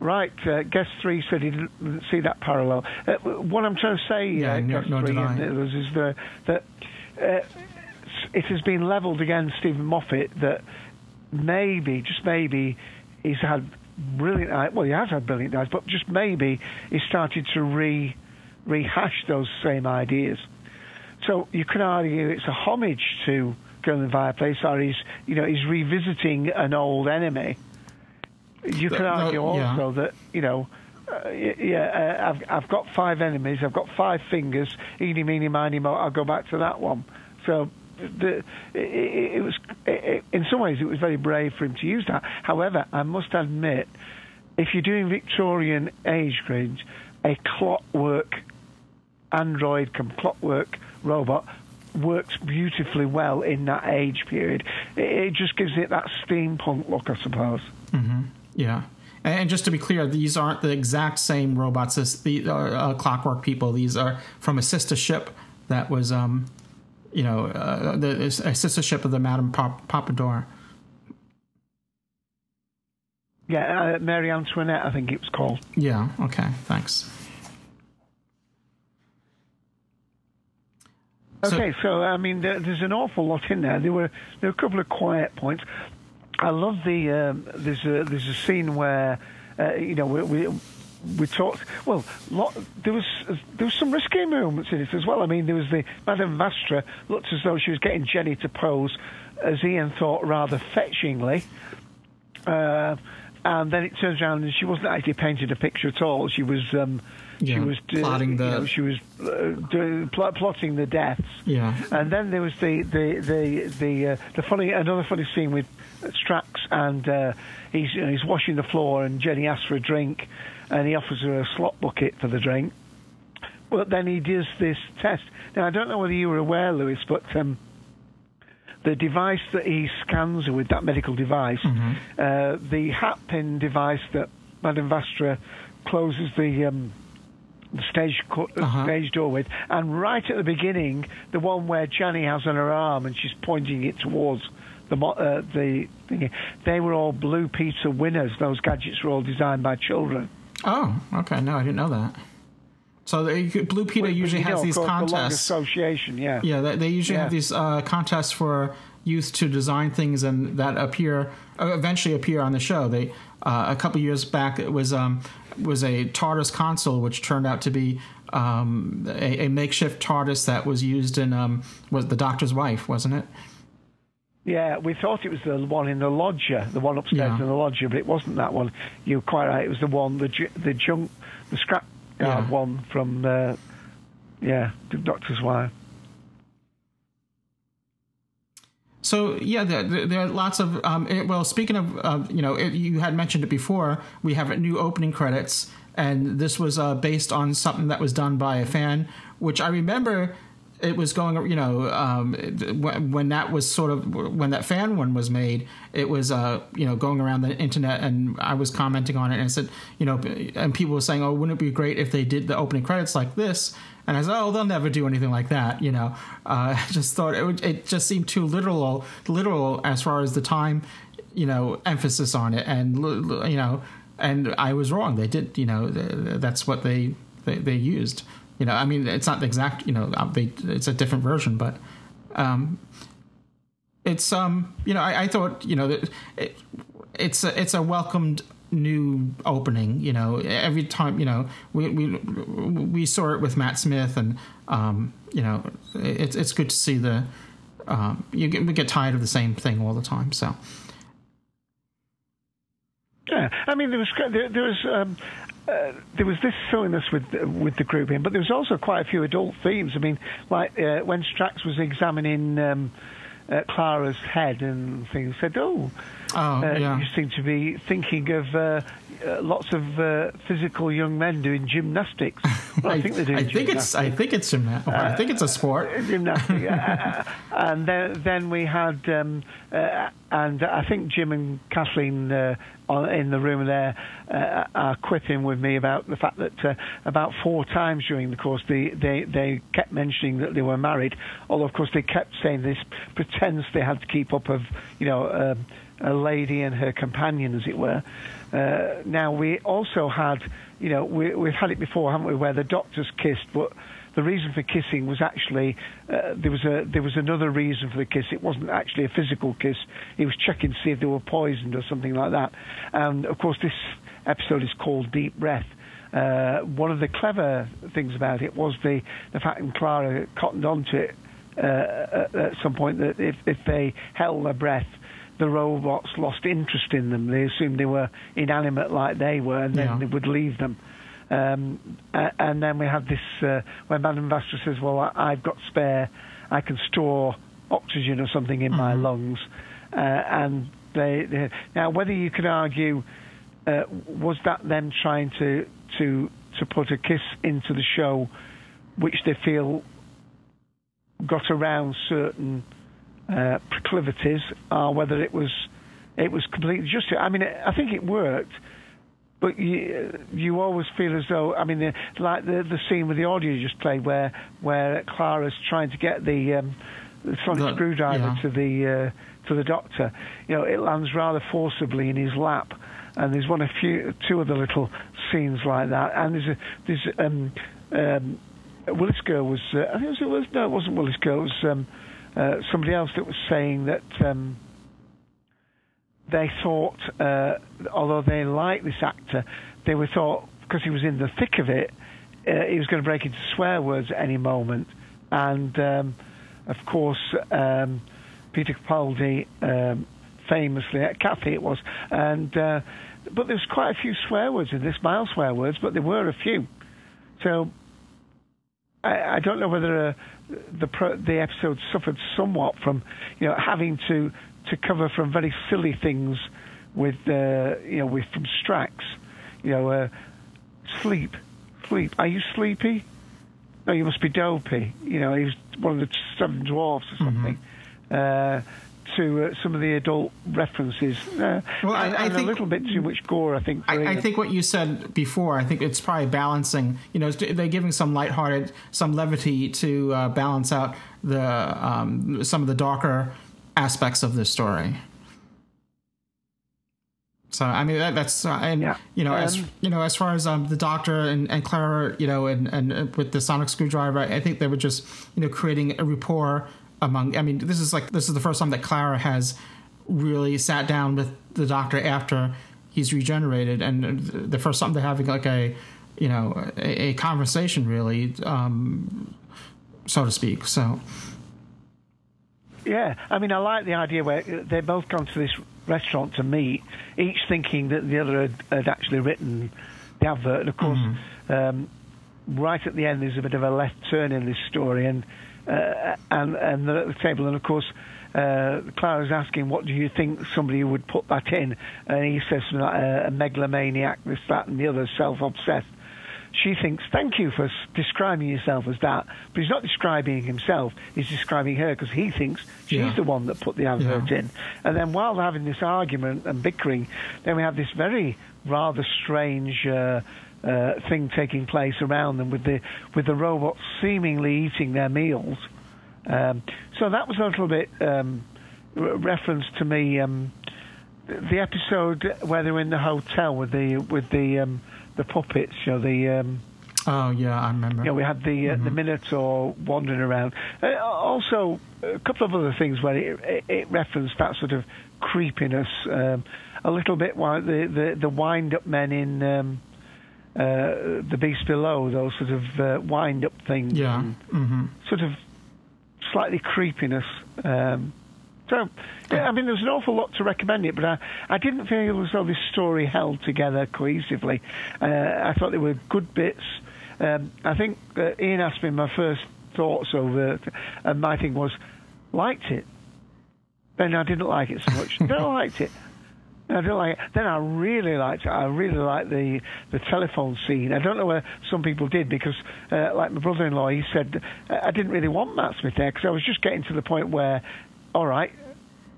Right, uh, guest three said he didn't see that parallel. Uh, what I'm trying to say,
Yeah,
uh,
nor-
guest
nor
three,
did I.
and is the, that uh, it has been levelled against Steven Moffat that maybe, just maybe, he's had brilliant. i- Well, he has had brilliant ideas, but just maybe he started to re rehash those same ideas. So you could argue it's a homage to Girl in the Fireplace, or he's you know he's revisiting an old enemy. You could argue
yeah.
also that you know. Uh, yeah, uh, I've I've got five enemies. I've got five fingers. Eeny, meeny, miny, mo. I'll go back to that one. So, the, it, it, was it, in some ways it was very brave for him to use that. However, I must admit, if you're doing Victorian age grades, a clockwork android, com- clockwork robot works beautifully well in that age period. It, just gives it that steampunk look, I suppose.
hmm Yeah. And and just to be clear, these aren't the exact same robots as the uh, uh, Clockwork People. These are from a sister ship that was, um, you know, uh, the, a sister ship of the Madame Pop- Pompadour.
Yeah, uh, Mary Antoinette, I think it was called.
Yeah. Okay. Thanks. So-
Okay, so I mean, there, there's an awful lot in there. There were there were a couple of quiet points. I love the um, there's a there's a scene where uh, you know we, we we talked well. Lot, there was there was some risky moments in it as well. I mean, there was the Madame Vastra looked as though she was getting Jenny to pose, as Ian thought rather fetchingly. Uh, and then it turns around and she wasn't actually painting a picture at all. She was um, she was uh,
plotting
you
the-
know, she was uh, doing, pl- plotting the deaths.
Yeah.
And then there was the the the the, uh, the funny another funny scene with Strax and uh, he's you know, he's washing the floor and Jenny asks for a drink and he offers her a slot bucket for the drink. But then he does this test. Now I don't know whether you were aware, Louis, but um, the device that he scans her with that medical device, uh, the hat pin device that Madame Vastra closes the um, the stage co- uh, stage door with, and right at the beginning, the one where Jenny has on her arm and she's pointing it towards the mo- uh, the thing. They were all Blue Peter winners. Those gadgets were all designed by children.
Oh, okay. No, I didn't know that. So they, Blue Peter usually has
know,
these contests.
Association, yeah.
Yeah, they, they usually
Yeah.
have these uh, contests for youth to design things and that appear uh, eventually appear on the show. They uh, a couple years back it was um, was a TARDIS console which turned out to be um, a, a makeshift TARDIS that was used in um, was the Doctor's wife, wasn't it?
Yeah, we thought it was the one in the lodger, the one upstairs
Yeah.
in the lodger, but it wasn't that one. You're quite right. It was the one, the ju- the junk, the scrap yard
Yeah.
one from, uh, yeah, the doctor's wife.
So yeah, there, there- there are lots of. Um, it- well, speaking of, uh, you know, it, you had mentioned it before. We have new opening credits, and this was uh, based on something that was done by a fan, which I remember. It was going, you know, um, when, that was sort of when that fan one was made. It was, uh, you know, going around the internet, and I was commenting on it, and I said, you know, and people were saying, "Oh, wouldn't it be great if they did the opening credits like this?" And I said, "Oh, they'll never do anything like that." You know, uh, <laughs> I just thought it, would, it just seemed too literal, literal as far as the time, you know, emphasis on it, and you know, and I was wrong. They did, you know, that's what they, they they used. You know, I mean, it's not the exact, you know, uh, they, it's a different version, but um, it's um, you know, I, I thought, you know, it, it's a, it's a welcomed new opening. You know, every time, you know, we we we saw it with Matt Smith, and um, you know, it's it's good to see the. Um, you get, we get tired of the same thing all the time, so.
Yeah, I mean there was there, there was um, uh, there was this silliness with with the grouping, but there was also quite a few adult themes. I mean, like uh, when Strax was examining um, uh, Clara's head and things, said, "Oh,
Oh,
uh,
yeah.
you seem to be thinking of uh, uh, lots of uh, physical young men doing gymnastics." <laughs> Well, I, think they do.
I think it's. I think it's gymna- or I think it's a sport.
gymnastics. <laughs> uh, and then, then we had, um, uh, and I think Jim and Kathleen uh, on, in the room there uh, are quipping with me about the fact that uh, about four times during the course they, they, they kept mentioning that they were married, although of course they kept saying this pretense they had to keep up of, you know, um, lady and her companion, as it were. Uh, now we also had, you know, we, we've had it before, haven't we, where the doctors kissed, but the reason for kissing was actually uh, there was a there was another reason for the kiss. It wasn't actually a physical kiss. He was checking to see if they were poisoned or something like that. And of course, this episode is called Deep Breath. Uh, one of the clever things about it was the the fact that Clara cottoned onto it uh, at, at some point that if if they held their breath. The robots lost interest in them. They assumed they were inanimate like they were, and then
Yeah.
they would leave them. Um, and then we have this uh, when Madame Vastra says, "Well, I, I've got spare. I can store oxygen or something in my lungs." Uh, and they, they now whether you could argue uh, was that them trying to to to put a kiss into the show, which they feel got around certain uh, proclivities, or whether it was it was completely just. I mean, I think it worked but you you always feel as though I mean the, like the the scene with the audio you just played where where Clara's trying to get the, um, the sonic
The-
screwdriver
yeah.
to the uh, to the doctor you know it lands rather forcibly in his lap and there's one a few two other little scenes like that and there's a there's um um Willis Girl was uh, I think it was, it was no it wasn't Willis Girl it was um uh, somebody else that was saying that um they thought, uh, although they liked this actor, they were thought because he was in the thick of it, uh, he was going to break into swear words at any moment. And um, of course, um, Peter Capaldi um, famously at Kathy it was, and uh, but there was quite a few swear words in this, mild swear words, but there were a few. So I, I don't know whether the pro, the episode suffered somewhat from you know having to to cover from very silly things with uh, you know with from Strax, you know uh, sleep, sleep. Are you sleepy? No, you must be dopey. You know, he was one of the seven dwarfs or something. Uh, to uh, some of the adult references, uh,
Well, I-
and,
I
and
think-
a little bit too much gore. I think.
I, I think what you said before. I think it's probably balancing. You know, they're giving some lighthearted, some levity to uh, balance out the um, some of the darker aspects of the story. So I mean that, that's uh, and you know as
Um,
you know as far as um, the doctor and, and Clara you know and, and uh, with the sonic screwdriver I think they were just you know creating a rapport among I mean this is like this is the first time that Clara has really sat down with the doctor after he's regenerated. And the first time they're having like a you know a, a conversation really um, so to speak. So.
Yeah, I mean, I like the idea where they've both gone to this restaurant to meet, each thinking that the other had, had actually written the advert. And of course, um, right at the end, there's a bit of a left turn in this story, and uh, and and they're at the table, and of course. Uh, Clara's asking, "What do you think somebody would put that in?" And he says like uh, a megalomaniac, this, that, and the other, self-obsessed she thinks, thank you for s- describing yourself as that. But he's not describing himself, he's describing her because he thinks she's
Yeah.
the one that put the advert in. And then while they're having this argument and bickering, then we have this very rather strange uh, uh, thing taking place around them with the, with the robots seemingly eating their meals. Um, so that was a little bit um, re- reference to me. Um, the episode where they're in the hotel with the with the um, the puppets, you know, the um,
Oh yeah, I remember.
you know, we had the uh, the Minotaur wandering around. Uh, also, a couple of other things where it, it, it referenced that sort of creepiness um, a little bit. While the the, the wind up men in um, uh, the Beast Below, those sort of uh, wind up things,
Yeah.
and
hmm
sort of slightly creepiness. Um, so, yeah, I mean, there's an awful lot to recommend it, but I, I didn't feel as though this story held together cohesively. Uh, I thought there were good bits. Um, I think uh, Ian asked me my first thoughts over, and my thing was, liked it. Then I didn't like it so much. <laughs> then I liked it. I didn't like it. Then I really liked. I really liked the the telephone scene. I don't know where some people did because, uh, like my brother-in-law, he said I didn't really want Matt Smith there because I was just getting to the point where, all right,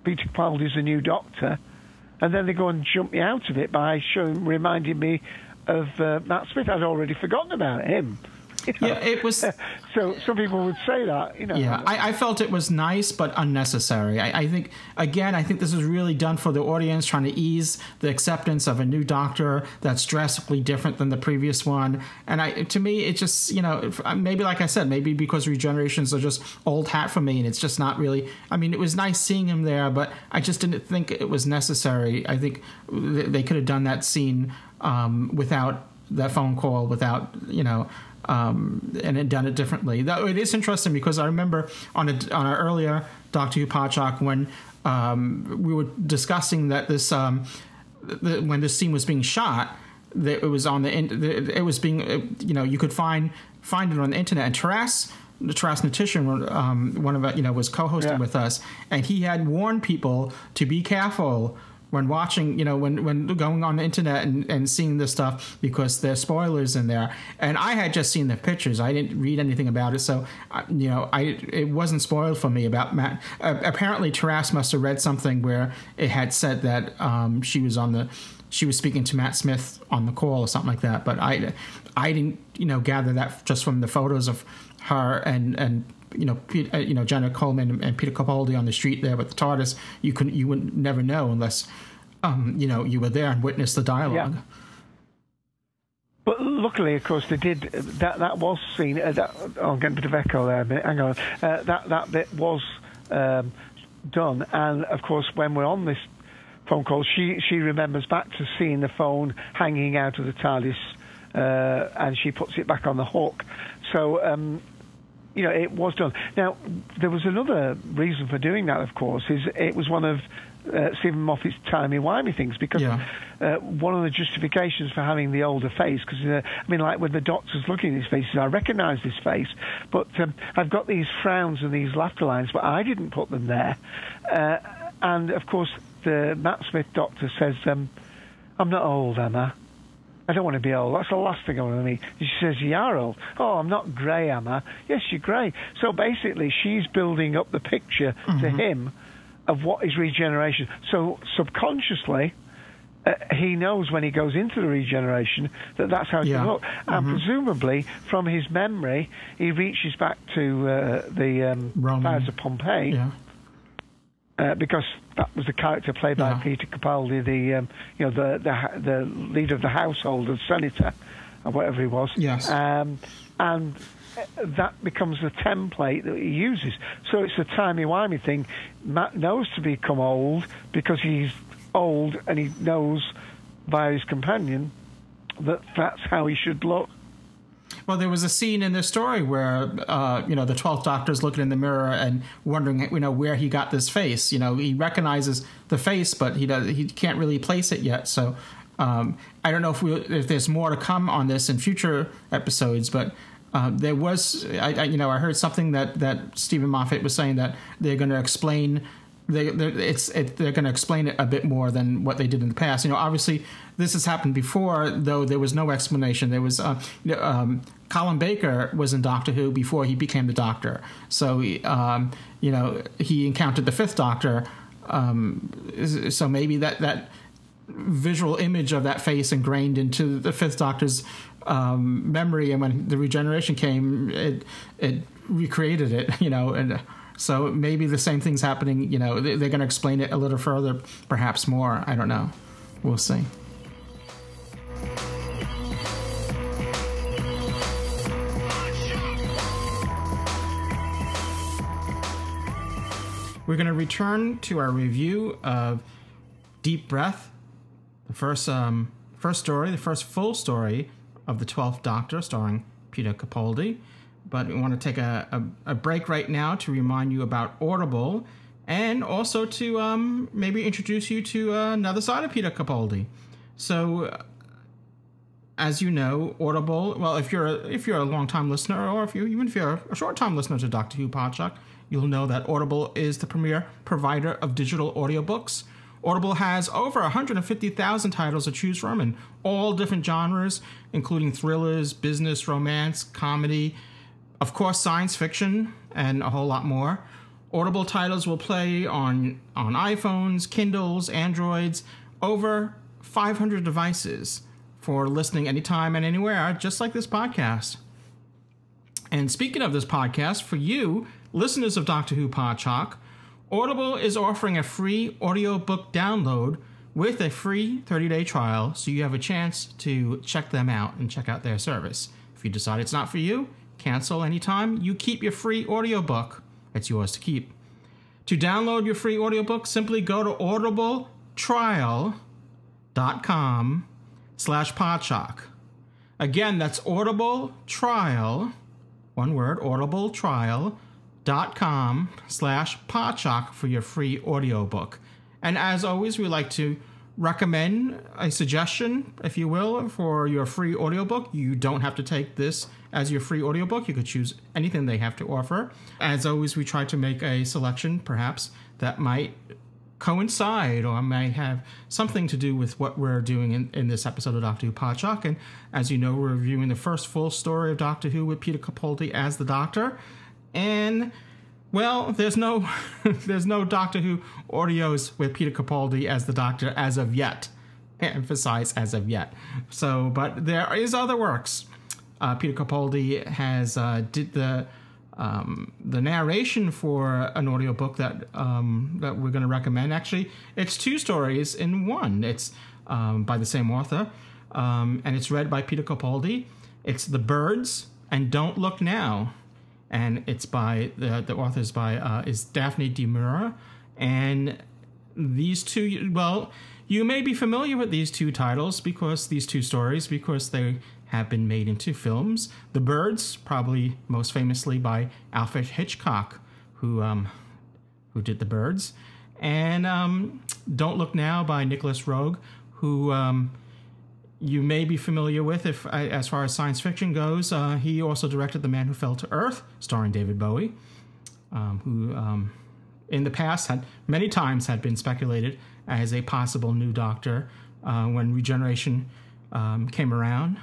Peter Capaldi's the new Doctor, and then they go and jump me out of it by showing, reminding me of uh, Matt Smith. I'd already forgotten about him. <laughs> You know?
Yeah, it was. <laughs>
so some people would say that, you know.
Yeah, I, I felt it was nice but unnecessary. I, I think again, I think this was really done for the audience, trying to ease the acceptance of a new Doctor that's drastically different than the previous one. And I, to me, it just you know if- maybe like I said, maybe because regenerations are just old hat for me, and it's just not really. I mean, it was nice seeing him there, but I just didn't think it was necessary. I think th- they could have done that scene um, without that phone call, without you know um, and had done it differently. Though it is interesting because I remember on a, on our earlier Doctor Who Podshock when um, we were discussing that this um, the, when this scene was being shot, that it was on the in- the- it was being uh, you know you could find find it on the internet and Taras. Taras Natitian, um, one of our, you know, was co-hosting
Yeah.
with us, and he had warned people to be careful when watching, you know, when when going on the internet and, and seeing this stuff because there's spoilers in there. And I had just seen the pictures; I didn't read anything about it, so you know, I it wasn't spoiled for me about Matt. Uh, apparently, Taras must have read something where it had said that um, she was on the she was speaking to Matt Smith on the call or something like that. But I I didn't you know gather that just from the photos of her and and you know, Pe- uh, you know, Jenna Coleman and Peter Capaldi on the street there with the TARDIS. You couldn't, you would never know unless, um, you know, you were there and witnessed the dialogue.
Yeah. But luckily, of course, they did. That that was seen. Uh, that, oh, I'm getting a bit of echo there. Hang on. Uh, that that bit was um, done, and of course, when we're on this phone call, she she remembers back to seeing the phone hanging out of the TARDIS, uh, and she puts it back on the hook. So. Um, you know, it was done. Now, there was another reason for doing that, of course, is it was one of uh, Steven Moffat's timey-wimey things because
Yeah.
uh, one of the justifications for having the older face, because, uh, I mean, like when the doctor's looking at his face, I recognise this face, but um, I've got these frowns and these laughter lines, but I didn't put them there. Uh, and, of course, the Matt Smith doctor says, um, I'm not old, am I? I don't want to be old. That's the last thing I want to be. She says, You are old. Oh, I'm not grey, am I? Yes, you're grey. So basically, she's building up the picture to him of what is regeneration. So subconsciously, uh, he knows when he goes into the regeneration that that's how it's
Yeah.
going to look. And presumably, from his memory, he reaches back to uh, the um. Fires of Pompeii
Yeah.
uh, because that was the character played by
Yeah.
Peter Capaldi, the um, you know the, the the leader of the household, the senator, or whatever he was.
Yes.
Um, and uh, that becomes the template that he uses. So it's a timey wimey thing. Matt knows to become old because he's old, and he knows via his companion that that's how he should look.
Well, there was a scene in this story where, uh, you know, the Twelfth Doctor's looking in the mirror and wondering, you know, where he got this face. You know, he recognizes the face, but he does he can't really place it yet. So, um, I don't know if we if there's more to come on this in future episodes, but. Um, there was, I, I, you know, I heard something that, that Steven Moffat was saying that they're going to explain they they're, it's it, they're going to explain it a bit more than what they did in the past. You know, obviously this has happened before, though there was no explanation. There was uh, um, Colin Baker was in Doctor Who before he became the Doctor, so um, you know he encountered the Fifth Doctor. Um, so maybe that that visual image of that face ingrained into the Fifth Doctor's um, memory, and when the regeneration came, it it recreated it. <laughs> You know, and So maybe the same thing's happening. You know, they- they're going to explain it a little further, perhaps more. I don't know. We'll see. We're going to return to our review of Deep Breath, the first um, first story, the first full story of the Twelfth Doctor, starring Peter Capaldi. But we want to take a, a, a break right now to remind you about Audible, and also to um, maybe introduce you to uh, another side of Peter Capaldi. So, uh, as you know, Audible. Well, if you're a, if you're a long time listener, or if you even if you're a short time listener to Doctor Who Podshock, you'll know that Audible is the premier provider of digital audiobooks. Audible has over 150,000 titles to choose from in all different genres, including thrillers, business, romance, comedy, of course, science fiction, and a whole lot more. Audible titles will play on, on iPhones, Kindles, Androids, over 500 devices for listening anytime and anywhere, just like this podcast. And speaking of this podcast, for you, listeners of Doctor Who Podshock, Audible is offering a free audiobook download with a free 30 day trial, so you have a chance to check them out and check out their service. If you decide it's not for you, cancel anytime. You keep your free audiobook, it's yours to keep. To download your free audiobook, simply go to audibletrial.com slash podshock. Again, that's audibletrial, one word, audibletrial.com slash podshock for your free audiobook. And as always, we like to recommend a suggestion, if you will, for your free audiobook. You don't have to take this as your free audiobook. You could choose anything they have to offer. As always, we try to make a selection, perhaps, that might coincide or may have something to do with what we're doing in, in this episode of Doctor Who Podshock. And as you know, we're reviewing the first full story of Doctor Who with Peter Capaldi as the Doctor. And well, there's no <laughs> there's no Doctor Who audios with Peter Capaldi as the Doctor as of yet. Emphasize as of yet. So, but there is other works. Uh, Peter Capaldi has uh, did the um, the narration for an audiobook that um, that we're going to recommend. Actually, it's two stories in one. It's um, by the same author, um, and it's read by Peter Capaldi. It's The Birds and Don't Look Now, and it's by the the author is by uh, is Daphne du Maurier, and these two. Well, you may be familiar with these two titles because these two stories because they have been made into films. The Birds, probably most famously by Alfred Hitchcock, who um, who did The Birds, and um, Don't Look Now by Nicholas Roeg, who um, you may be familiar with if as far as science fiction goes. Uh, he also directed The Man Who Fell to Earth, starring David Bowie, um, who um, in the past had many times had been speculated as a possible new Doctor uh, when Regeneration um, came around.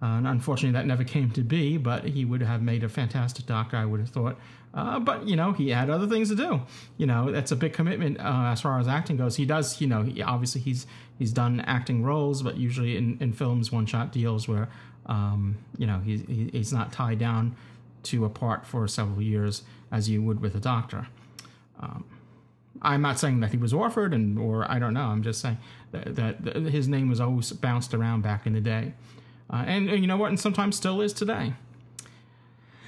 Uh, and unfortunately, that never came to be, but he would have made a fantastic doctor, I would have thought. Uh, but, you know, he had other things to do. You know, that's a big commitment uh, as far as acting goes. He does, you know, he, obviously he's he's done acting roles, but usually in, in films, one shot deals where, um, you know, he's, he's not tied down to a part for several years as you would with a doctor. Um, I'm not saying that he was offered, and or I don't know. I'm just saying that, that his name was always bounced around back in the day. Uh, and, and, you know what? And sometimes still is today.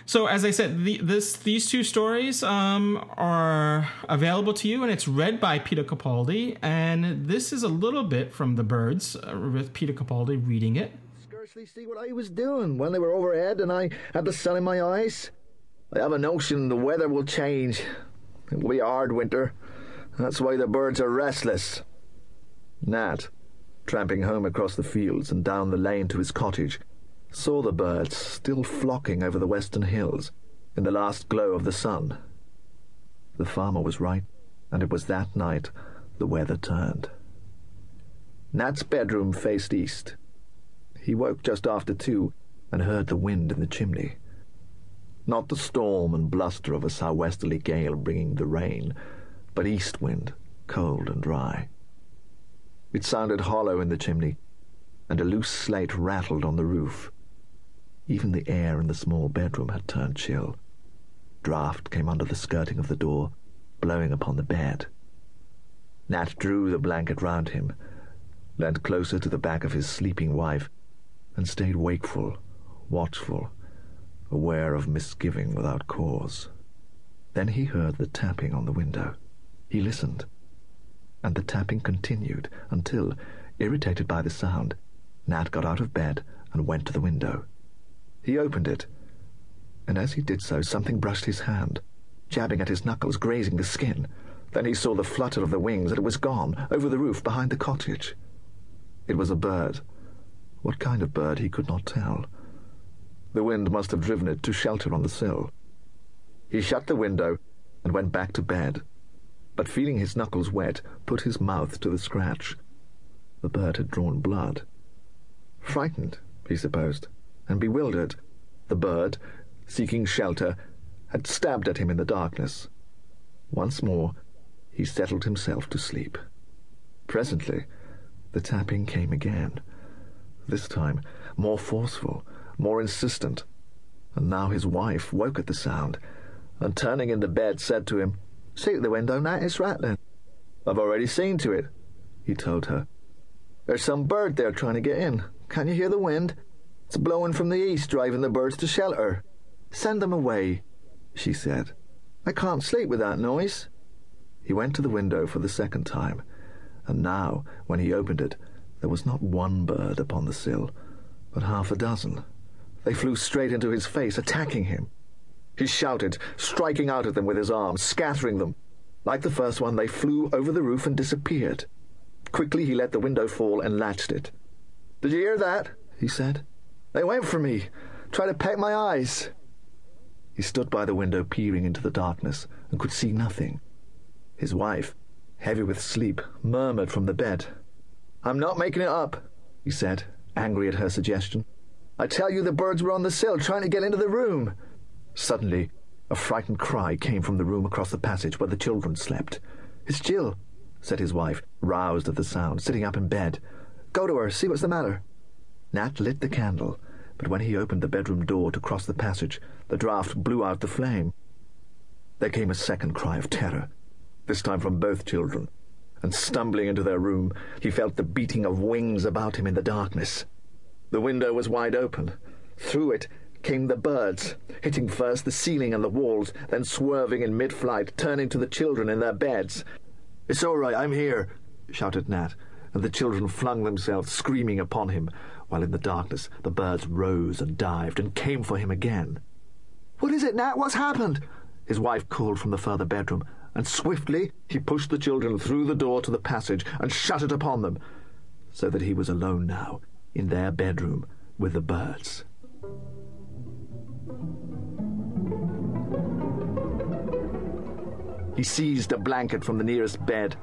So, as I said, the, this these two stories um, are available to you, and it's read by Peter Capaldi. And this is a little bit from The Birds uh, with Peter Capaldi reading it.
Scarcely see what I was doing when they were overhead and I had the sun in my eyes. I have a notion the weather will change. It will be a hard winter. That's why the birds are restless. Nat, tramping home across the fields and down the lane to his cottage, saw the birds still flocking over the western hills in the last glow of the sun. The farmer was right, and it was that night the weather turned. Nat's bedroom faced east. He woke just after two and heard the wind in the chimney. Not the storm and bluster of a southwesterly gale bringing the rain, but east wind, cold and dry. It sounded hollow in the chimney, and a loose slate rattled on the roof. Even the air in the small bedroom had turned chill. draught came under the skirting of the door, blowing upon the bed. Nat drew the blanket round him, leant closer to the back of his sleeping wife, and stayed wakeful, watchful, aware of misgiving without cause. Then he heard the tapping on the window. He listened, and the tapping continued until, irritated by the sound, Nat got out of bed and went to the window. He opened it, and as he did so, something brushed his hand, jabbing at his knuckles, grazing the skin. Then he saw the flutter of the wings, and it was gone, over the roof behind the cottage. It was a bird. What kind of bird he could not tell. The wind must have driven it to shelter on the sill. He shut the window and went back to bed, but feeling his knuckles wet, put his mouth to the scratch. The bird had drawn blood. Frightened, he supposed, and bewildered, the bird, seeking shelter, had stabbed at him in the darkness. Once more, he settled himself to sleep. Presently, the tapping came again, this time more forceful, more insistent, and now his wife woke at the sound, and turning in the bed said to him, See at the window, Nat, it's rattling. I've already seen to it, he told her. There's some bird there trying to get in. Can't you hear the wind? It's blowing from the east, driving the birds to shelter. Send them away, she said. I can't sleep with that noise. He went to the window for the second time, and now, when he opened it, there was not one bird upon the sill, but half a dozen. They flew straight into his face, attacking him. He shouted, striking out at them with his arms, scattering them. Like the first one, they flew over the roof and disappeared. Quickly he let the window fall and latched it. Did you hear that? he said. They went for me, tried to peck my eyes. He stood by the window peering into the darkness and could see nothing. His wife, heavy with sleep, murmured from the bed. I'm not making it up, he said, angry at her suggestion. I tell you the birds were on the sill trying to get into the room. Suddenly, a frightened cry came from the room across the passage where the children slept. It's Jill, said his wife, roused at the sound, sitting up in bed. Go to her, see what's the matter. Nat lit the candle, but when he opened the bedroom door to cross the passage, the draught blew out the flame. There came a second cry of terror, this time from both children, and stumbling into their room, he felt the beating of wings about him in the darkness. The window was wide open. Through it came the birds, hitting first the ceiling and the walls, then swerving in mid-flight, turning to the children in their beds. It's all right, I'm here, shouted Nat, and the children flung themselves screaming upon him, while in the darkness the birds rose and dived and came for him again. What is it, Nat? What's happened? His wife called from the further bedroom, and swiftly he pushed the children through the door to the passage and shut it upon them, so that he was alone now, in their bedroom, with the birds. He seized a blanket from the nearest bed,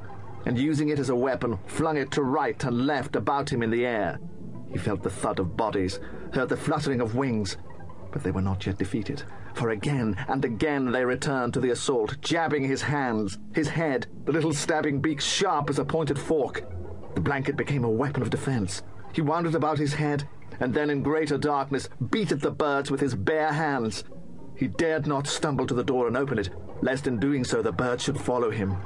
and using it as a weapon, flung it to right and left about him in the air. He felt the thud of bodies, heard the fluttering of wings, but they were not yet defeated, for again and again they returned to the assault, jabbing his hands, his head, the little stabbing beak sharp as a pointed fork. The blanket became a weapon of defense. He wound it about his head, and then in greater darkness beat at the birds with his bare hands. He dared not stumble to the door and open it, lest in doing so the birds should follow him.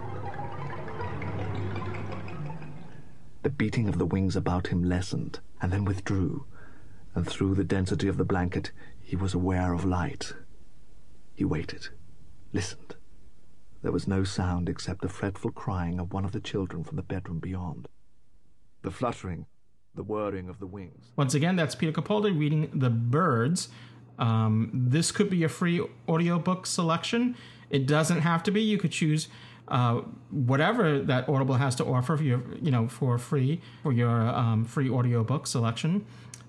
The beating of the wings about him lessened, and then withdrew, and through the density of the blanket he was aware of light. He waited, listened. There was no sound except the fretful crying of one of the children from the bedroom beyond. The fluttering, the whirring of the wings.
Once again, that's Peter Capaldi reading The Birds. Um, this could be a free audiobook selection. It doesn't have to be. You could choose uh, whatever that Audible has to offer for your, you know, for free for your um, free audiobook selection.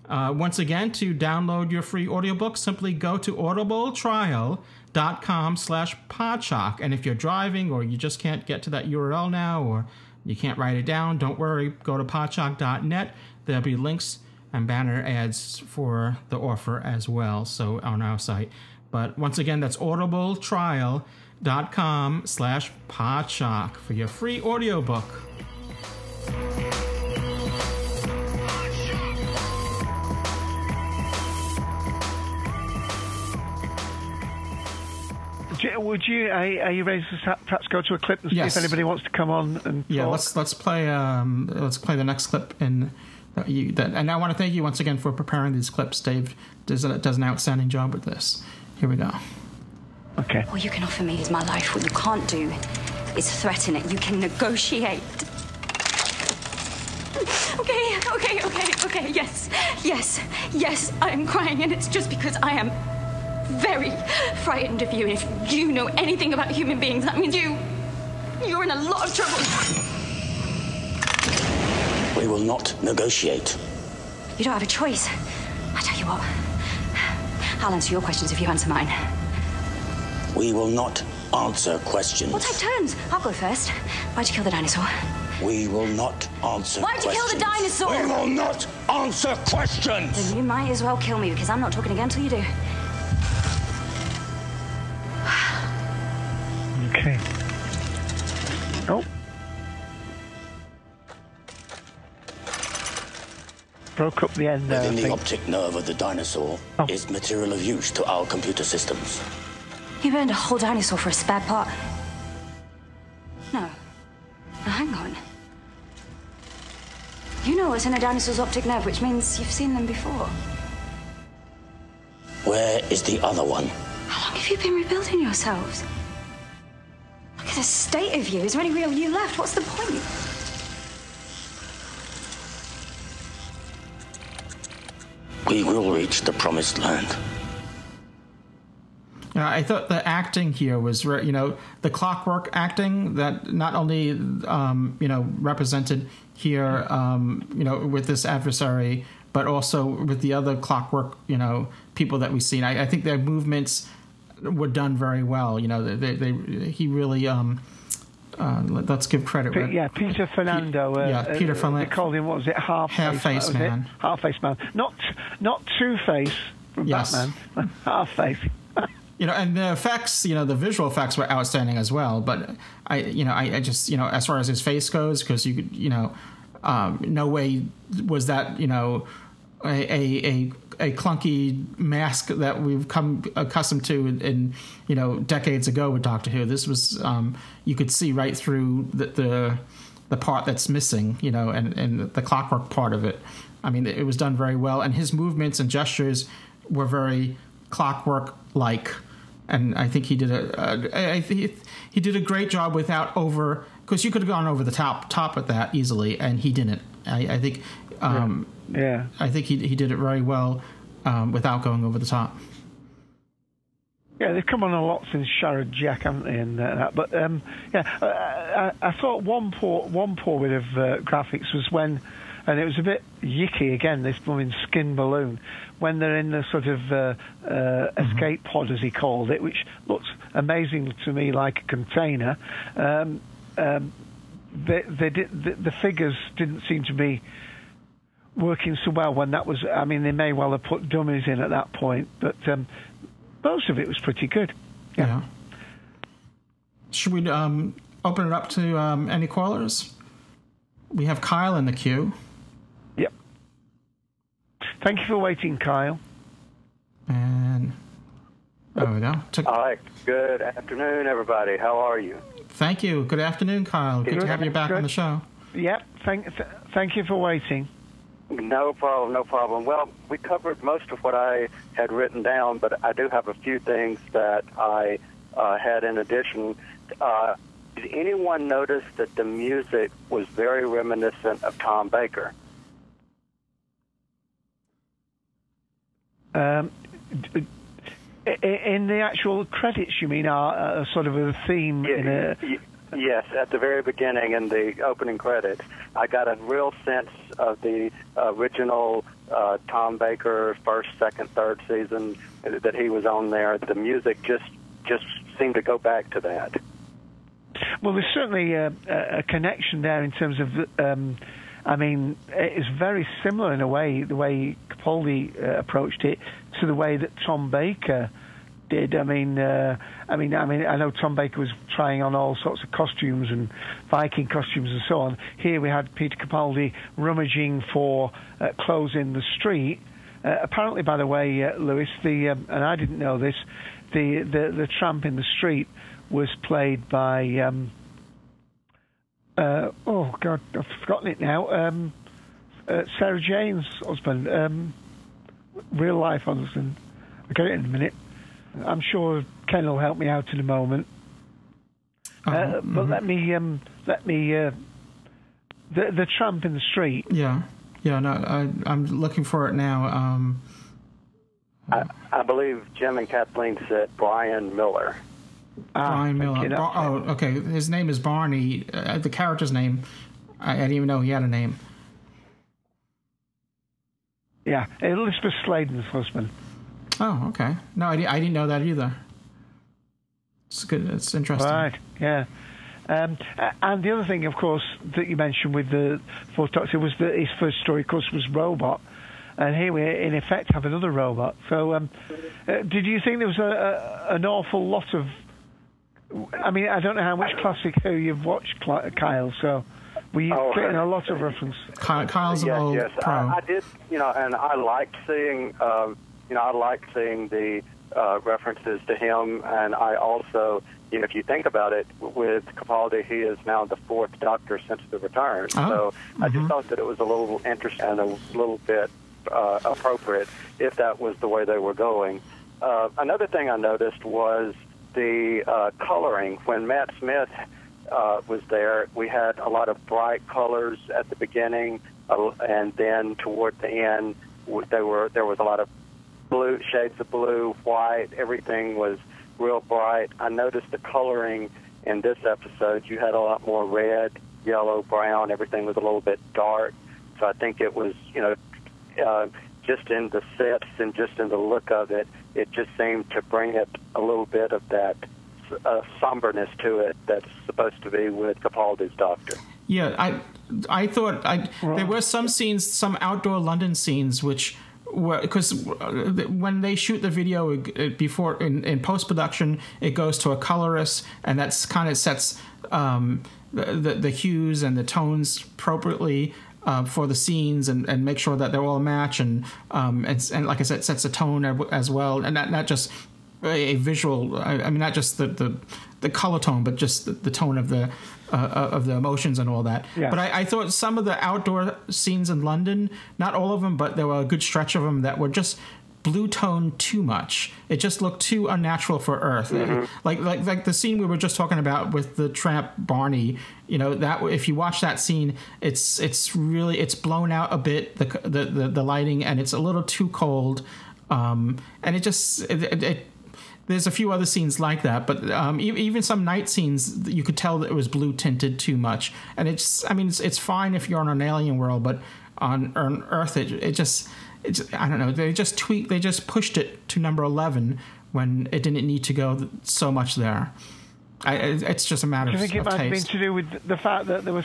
Uh, once again, to download your free audiobook, simply go to audibletrial.com slash podshock. And if you're driving or you just can't get to that URL now or you can't write it down, don't worry. Go to podshock.net. There'll be links and banner ads for the offer as well, so on our site. But once again, that's audibletrial.com slash podshock for your free audiobook.
would you? Are, you ready to perhaps go to a clip and see
Yes.
if anybody wants to come on and
Yeah,
talk?
let's let's play um, let's play the next clip and that you that and I want to thank you once again for preparing these clips. Dave does does an outstanding job with this. Here we go.
Okay.
All you can offer me is my life. What you can't do is threaten it. You can negotiate. Okay, okay, okay, okay. Yes, yes, yes. I am crying, and it's just because I am very frightened of you. And if you know anything about human beings, that means you. You're in a lot of trouble.
We will not negotiate.
You don't have a choice. I tell you what. I'll answer your questions if you answer mine.
We will not answer questions.
We'll take turns. I'll go first. Why'd you kill the dinosaur?
We will not answer
Why'd you kill the
questions.
dinosaur?
We will not answer questions.
Then you might as well kill me because I'm not talking again until you do.
Okay. Oh. Broke up the end there. I
Within the optic nerve of the dinosaur
Oh.
is material of use to our computer systems.
You burned a whole dinosaur for a spare part. No. Now hang on. You know what's in a dinosaur's optic nerve, which means you've seen them before.
Where is the other one?
How long have you been rebuilding yourselves? Look at the state of you. Is there any real you left? What's the point?
We will reach the promised land.
Uh, I thought the acting here was, re- you know, the clockwork acting that not only, um, you know, represented here, um, you know, with this adversary, but also with the other clockwork, you know, people that we've seen. I, I think their movements were done very well. You know, they, they, they he really. Um, uh, let- let's give credit. Where-
yeah, Peter Fernando. uh,
yeah, Peter
uh,
Fernan-
They called him what was it? Half
Half-Face Man.
Half face man. Not not Two Face from
Yes.
Batman. <laughs> Half face.
You know, and the effects, you know, the visual effects were outstanding as well. But I, you know, I, I just, you know, as far as his face goes, because you you know, um, no way was that, you know, a a, a a clunky mask that we've come accustomed to in, in you know decades ago with Doctor Who. This was um, you could see right through the, the the part that's missing, you know, and and the clockwork part of it. I mean, it was done very well, and his movements and gestures were very clockwork like. And I think he did a, a I think he did a great job without over because you could have gone over the top top of that easily, and he didn't. I, I think, um,
yeah,
I think he he did it very well um, without going over the top.
Yeah, they've come on a lot since Sharad Jack, haven't they? And uh, that, but um, yeah, uh, I, I thought one poor one poor bit of uh, graphics was when, and it was a bit yicky again. This blooming skin balloon when they're in the sort of uh, uh, escape pod, as he called it, which looks amazing to me, like a container. Um, um, they, they did, the, the figures didn't seem to be working so well when that was. I mean, they may well have put dummies in at that point, but um, most of it was pretty good.
Yeah. Should we um, open it up to um, any callers? We have Kyle in the queue.
Yep. Thank you for waiting, Kyle.
And there we go. Took,
Hi. Good afternoon, everybody. How are you?
thank you. Good afternoon, Kyle. Good, to have you back on the show.
Yep. Thank th- thank you for waiting.
No problem, no problem. Well, we covered most of what I had written down, but I do have a few things that I uh, had in addition. Uh, did anyone notice that the music was very reminiscent of Tom Baker?
Um, in the actual credits, you mean, are uh, sort of a theme in a.
Yes, at the very beginning in the opening credits, I got a real sense of the original uh, Tom Baker first, second, third season that he was on there. The music just just seemed to go back to that.
Well, there's certainly a, a a connection there in terms of. Um, I mean, it's very similar in a way, the way Capaldi uh, approached it, to the way that Tom Baker did. I mean, uh, I mean, I mean, I know Tom Baker was trying on all sorts of costumes and Viking costumes and so on. Here we had Peter Capaldi rummaging for uh, clothes in the street. Uh, apparently, by the way, uh, Louis, the um, and I didn't know this. the, the the tramp in the street was played by um, uh, oh god, I've forgotten it now. Um, uh, Sarah Jane's husband, um, real life husband. I'll get it in a minute. I'm sure Ken will help me out in a moment. Uh, but let me um, let me uh, the the tramp in the street.
Yeah, yeah. No, I, I'm looking for it now. Um,
I, I believe Jim and Kathleen said Brian Miller.
Brian Miller. Bar- oh, okay. His name is Barney. Uh, the character's name. I, I didn't even know he had a name.
Yeah, Elisabeth Sladen's husband.
Oh, okay. No, I, I didn't know that either. It's good. It's interesting.
Right. Yeah. Um, and the other thing, of course, that you mentioned with the Fourth Doctor was that his first story, of course, was robot, and here we, in effect, have another robot. So, um, uh, did you think there was a, a, an awful lot of? I mean, I don't know how much classic Who you've watched, Kyle. So, were you
Oh.
getting a lot of reference?
Kyle, Kyle's an
yes,
old
yes.
pro.
I, I did, you know, and I liked seeing, um, you know, I liked seeing the uh, references to him, and I also, you know, if you think about it, with Capaldi, he is now the fourth Doctor since the return.
Oh.
So I just thought that it was a little interesting and a little bit uh, appropriate if that was the way they were going. Uh, another thing I noticed was the uh, coloring. When Matt Smith uh, was there, we had a lot of bright colors at the beginning, uh, and then toward the end, there were there was a lot of blue shades of blue, white. Everything was real bright. I noticed the coloring in this episode. You had a lot more red, yellow, brown. Everything was a little bit dark. So I think it was, you know, uh, just in the sets and just in the look of it, it just seemed to bring it a little bit of that uh, somberness to it that's supposed to be with Capaldi's Doctor.
Yeah, I I thought I there were some scenes, some outdoor London scenes, which were because when they shoot the video uh, before in, in post production, it goes to a colorist, and that's kind of sets um, the, the the hues and the tones appropriately. Uh, for the scenes and, and make sure that they're all a match and um and, and like I said sets a tone as well and not not just a, visual I, I mean not just the, the the color tone but just the, the tone of the uh, of the emotions and all that
Yeah.
but I, I thought some of the outdoor scenes in London not all of them but there were a good stretch of them that were just blue tone too much. It just looked too unnatural for Earth. Like like like the scene we were just talking about with the tramp Barney you know that if you watch that scene it's it's really it's blown out a bit the the the, the lighting and it's a little too cold. Um and it just it, it, it there's a few other scenes like that, but um, even some night scenes, you could tell that it was blue tinted too much. And it's, I mean, it's, it's fine if you're on an alien world, but on, on Earth, it, it just, it's, I don't know, they just tweaked, they just pushed it to number 11 when it didn't need to go so much there. I, it's just a matter
Do you
of,
think it
of
might have been to do with the fact that there was?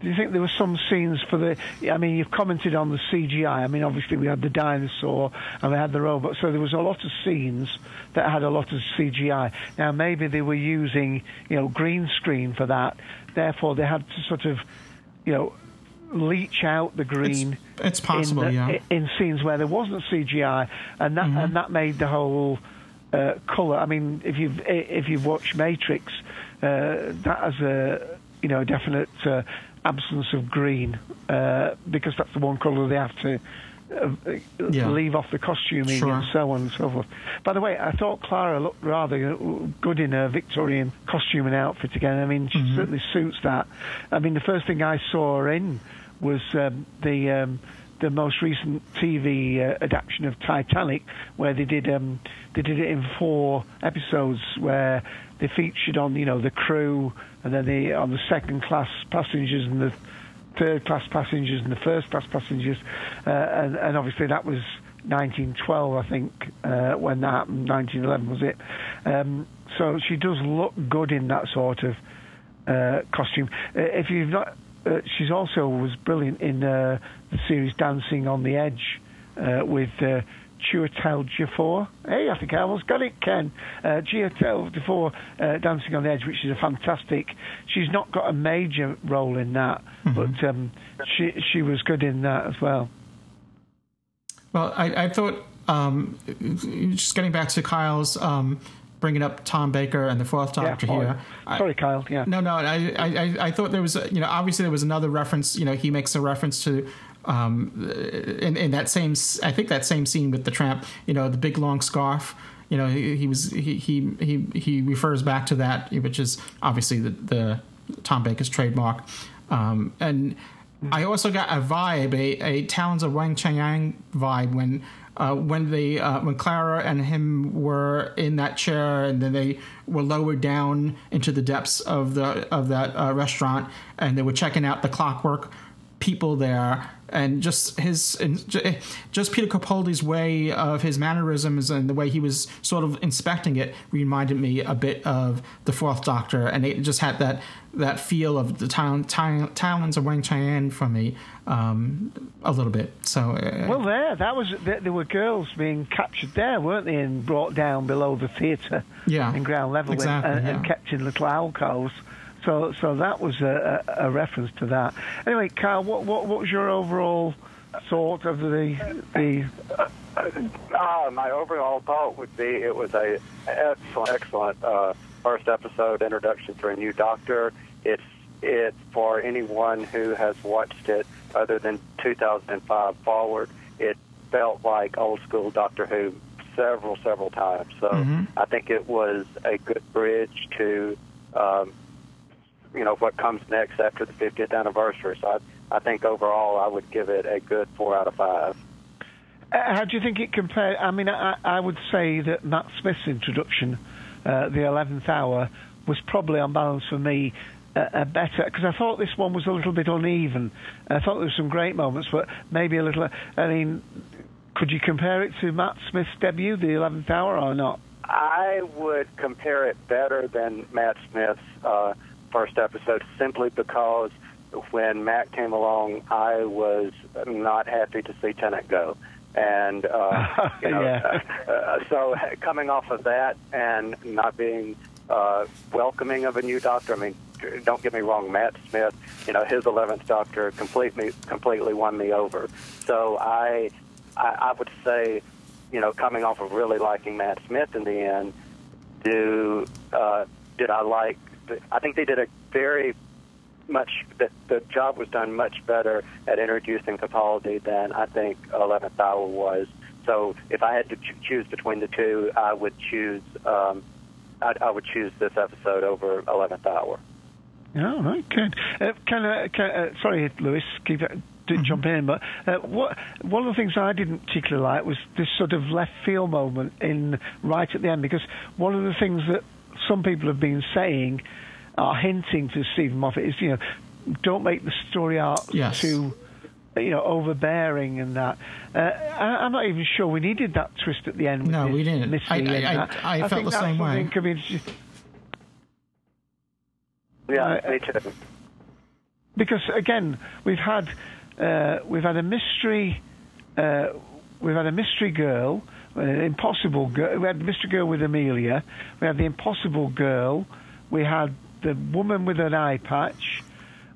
Do you think there were some scenes for the? I mean, you've commented on the CGI. I mean, obviously we had the dinosaur and we had the robot, so there was a lot of scenes that had a lot of CGI. Now maybe they were using, you know, green screen for that. Therefore, they had to sort of, you know, leach out the green.
it's possible,
in the-
yeah.
In scenes where there wasn't CGI, and that
Mm-hmm.
and that made the whole uh, color. I mean, if you've if you've watched Matrix, uh, that has a you know definite uh, absence of green uh, because that's the one color they have to. Uh,
Yeah.
leave off the costuming
Sure.
and so on and so forth. By the way, I thought Clara looked rather good in her Victorian costume and outfit again. I mean, she
Mm-hmm.
certainly suits that. I mean, the first thing I saw her in was um, the um, the most recent TV uh, adaptation of Titanic, where they did um, they did it in four episodes, where they featured on you know the crew and then the on the second class passengers and the third class passengers and the first class passengers, uh, and, and obviously that was 1912, I think, uh, when that happened. 1911 was it? Um, so she does look good in that sort of uh, costume. Uh, if you've not, uh, she's also was brilliant in uh, the series Dancing on the Edge uh, with. Uh, Chiwetel Ejiofor. Hey, I think I almost got it, Ken. Uh, Chiwetel uh, Dancing on the Edge, which is a fantastic. She's not got a major role in that, but um, she she was good in that as well.
Well, I, I thought um, just getting back to Kyle's um, bringing up Tom Baker and the Fourth Doctor
Yeah, oh,
here.
sorry, Kyle. Yeah.
No, no. I, I, I- thought there was, a- you know, obviously there was another reference. You know, he makes a reference to, um, in in that same, I think that same scene with the tramp. You know, the big long scarf. You know, he, he was he, he he he refers back to that, which is obviously the, the Tom Baker's trademark. Um, and I also got a vibe, a, a Talons of Weng-Chiang vibe when uh, when they uh, when Clara and him were in that chair, and then they were lowered down into the depths of the of that uh, restaurant, and they were checking out the clockwork people there and just his and just Peter Capaldi's way of his mannerisms and the way he was sort of inspecting it reminded me a bit of the Fourth Doctor, and it just had that that feel of the town, town, Talons of Weng-Chiang for me um, a little bit. So uh,
Well, there, that was there, there were girls being captured there, weren't they, and brought down below the theatre
Yeah,
in ground level and-
exactly,
and, and
yeah.
kept in little alcoves. So, so that was a, a, reference to that. Anyway, Carl, what, what, what was your overall thought of the the?
Uh, my overall thought would be it was a excellent, excellent uh, first episode introduction for a new Doctor. It's it for anyone who has watched it other than 2005 forward. It felt like old school Doctor Who several, several times. So
Mhm.
I think it was a good bridge to um, you know what comes next after the 50th anniversary. So I, I think overall I would give it a good four out of five.
Uh, How do you think it compared? I mean, I, I would say that Matt Smith's introduction, uh, the eleventh hour, was probably on balance for me uh, a better because I thought this one was a little bit uneven. I thought there were some great moments, but maybe a little. I mean, could you compare it to Matt Smith's debut, the eleventh hour, or not?
I would compare it better than Matt Smith's uh, first episode simply because when Matt came along, I was not happy to see Tennant go. And, uh, <laughs> you know,
Yeah.
uh, <laughs> uh, so <laughs> coming off of that and not being uh, welcoming of a new doctor, I mean, don't get me wrong, Matt Smith, you know, his 11th doctor completely, completely won me over. So I, I, I would say, you know, coming off of really liking Matt Smith in the end, do uh, did I like? I think they did a very much that the job was done much better at introducing Capaldi than I think Eleventh Hour was. So if I had to ch- choose between the two, I would choose um, I, I would choose this episode over Eleventh Hour.
Oh, right, good. Uh, can, I, can uh, sorry, Louis, keep it, do jump in, but uh, what one of the things I didn't particularly like was this sort of left field moment in right at the end, because one of the things that some people have been saying, are hinting to Steven Moffat, is you know, don't make the story arc
Yes.
too. You know, overbearing and that. Uh, I, I'm not even sure we needed that twist at the end.
No, we didn't.
Missy
I- I- I- I felt the same way.
something- I mean, it's
Yeah,
Uh,
me too.
because again we've had uh, we've had a mystery uh, we've had a mystery girl an impossible girl we had Mr. girl with Amelia we had the impossible girl we had the woman with an eye patch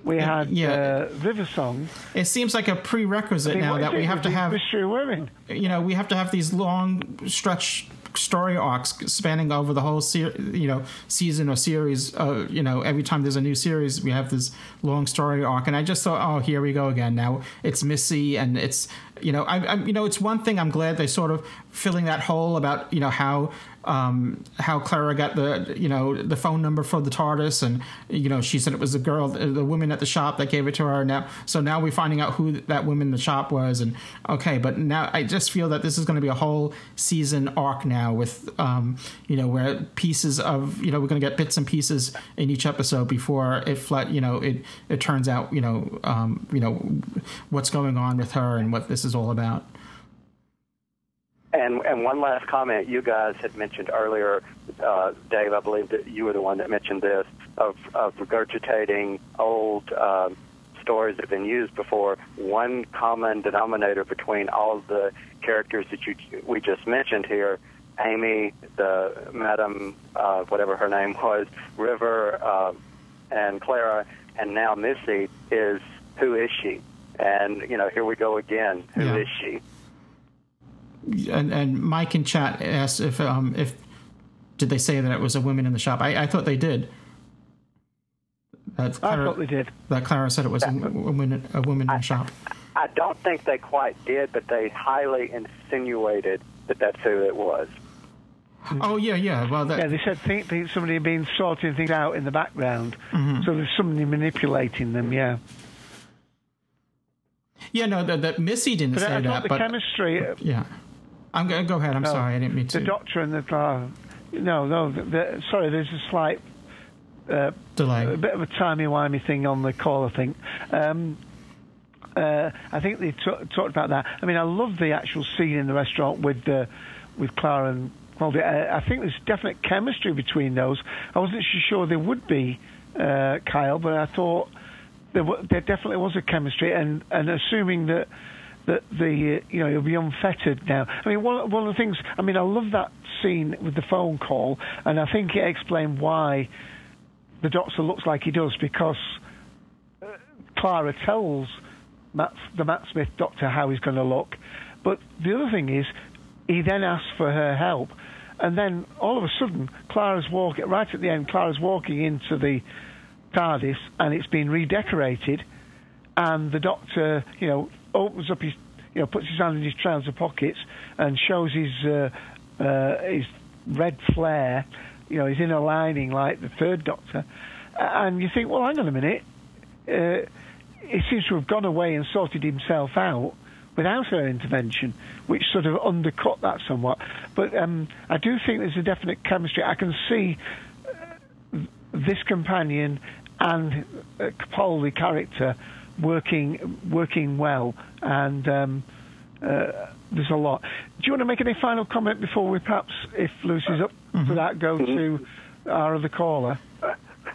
we had
yeah.
uh, River Song
It seems like a prerequisite
I mean,
now that we have to have
mystery women
you know we have to have these long stretch story arcs spanning over the whole ser- you know season or series uh, you know every time there's a new series we have this long story arc and i just thought oh here we go again now it's missy and it's you know I, I you know it's one thing i'm glad they sort of filling that hole about you know how um, how Clara got the you know the phone number for the TARDIS, and you know she said it was the girl, the woman at the shop that gave it to her. Now, so now we're finding out who that woman in the shop was, and okay, but now I just feel that this is going to be a whole season arc now with um, you know where pieces of you know we're going to get bits and pieces in each episode before it flat you know it it turns out you know um, you know what's going on with her and what this is all about.
And and one last comment you guys had mentioned earlier, uh, Dave. I believe that you were the one that mentioned this of of regurgitating old um, stories that have been used before. One common denominator between all of the characters that you we just mentioned here, Amy, the Madam, uh, whatever her name was, River, uh, and Clara, and now Missy is who is she? And you know, here we go again. Who is
Yeah.
she?
And, and Mike in chat asked if um if did they say that it was a woman in the shop? I, I thought they did. That
I thought they did.
That Clara said it was a, woman a woman in the shop.
I don't think they quite did, but they highly insinuated that that's who it was.
Oh yeah, yeah. Well, that,
yeah, they said think, think somebody had been sorting things out in the background,
Mhm.
so there's somebody manipulating them. Yeah,
yeah. No, that, that Missy didn't
but
say
I thought
that.
the
but
chemistry.
yeah, I'm gonna go ahead. I'm
No,
sorry, I didn't mean to.
The doctor and the uh, no, no. The, the, sorry, there's a slight uh,
delay.
A bit of a timey wimey thing on the call, I think. Um, uh, I think they t- talked about that. I mean, I love the actual scene in the restaurant with uh, with Clara and Claudia. I, I think there's definite chemistry between those. I wasn't sure there would be, uh, Kyle, but I thought there, w- there definitely was a chemistry, and, and assuming that that the uh, you know he'll be unfettered now. I mean, one one of the things. I mean, I love that scene with the phone call, and I think it explained why the doctor looks like he does because uh, Clara tells Matt, the Matt Smith doctor how he's going to look. But the other thing is, he then asks for her help, and then all of a sudden, Clara's walking right at the end. Clara's walking into the TARDIS, and it's been redecorated, and the doctor, you know, opens up his, you know, puts his hand in his trouser pockets and shows his uh, uh, his red flare. You know, his inner lining like the third Doctor, and you think, well, hang on a minute. Uh, he seems to have gone away and sorted himself out without her intervention, which sort of undercut that somewhat. But um, I do think there's a definite chemistry. I can see uh, this companion and uh, Capaldi character working working well, and um, uh, there's a lot. Do you want to make any final comment before we perhaps, if Lucy's up for that, go to our other caller?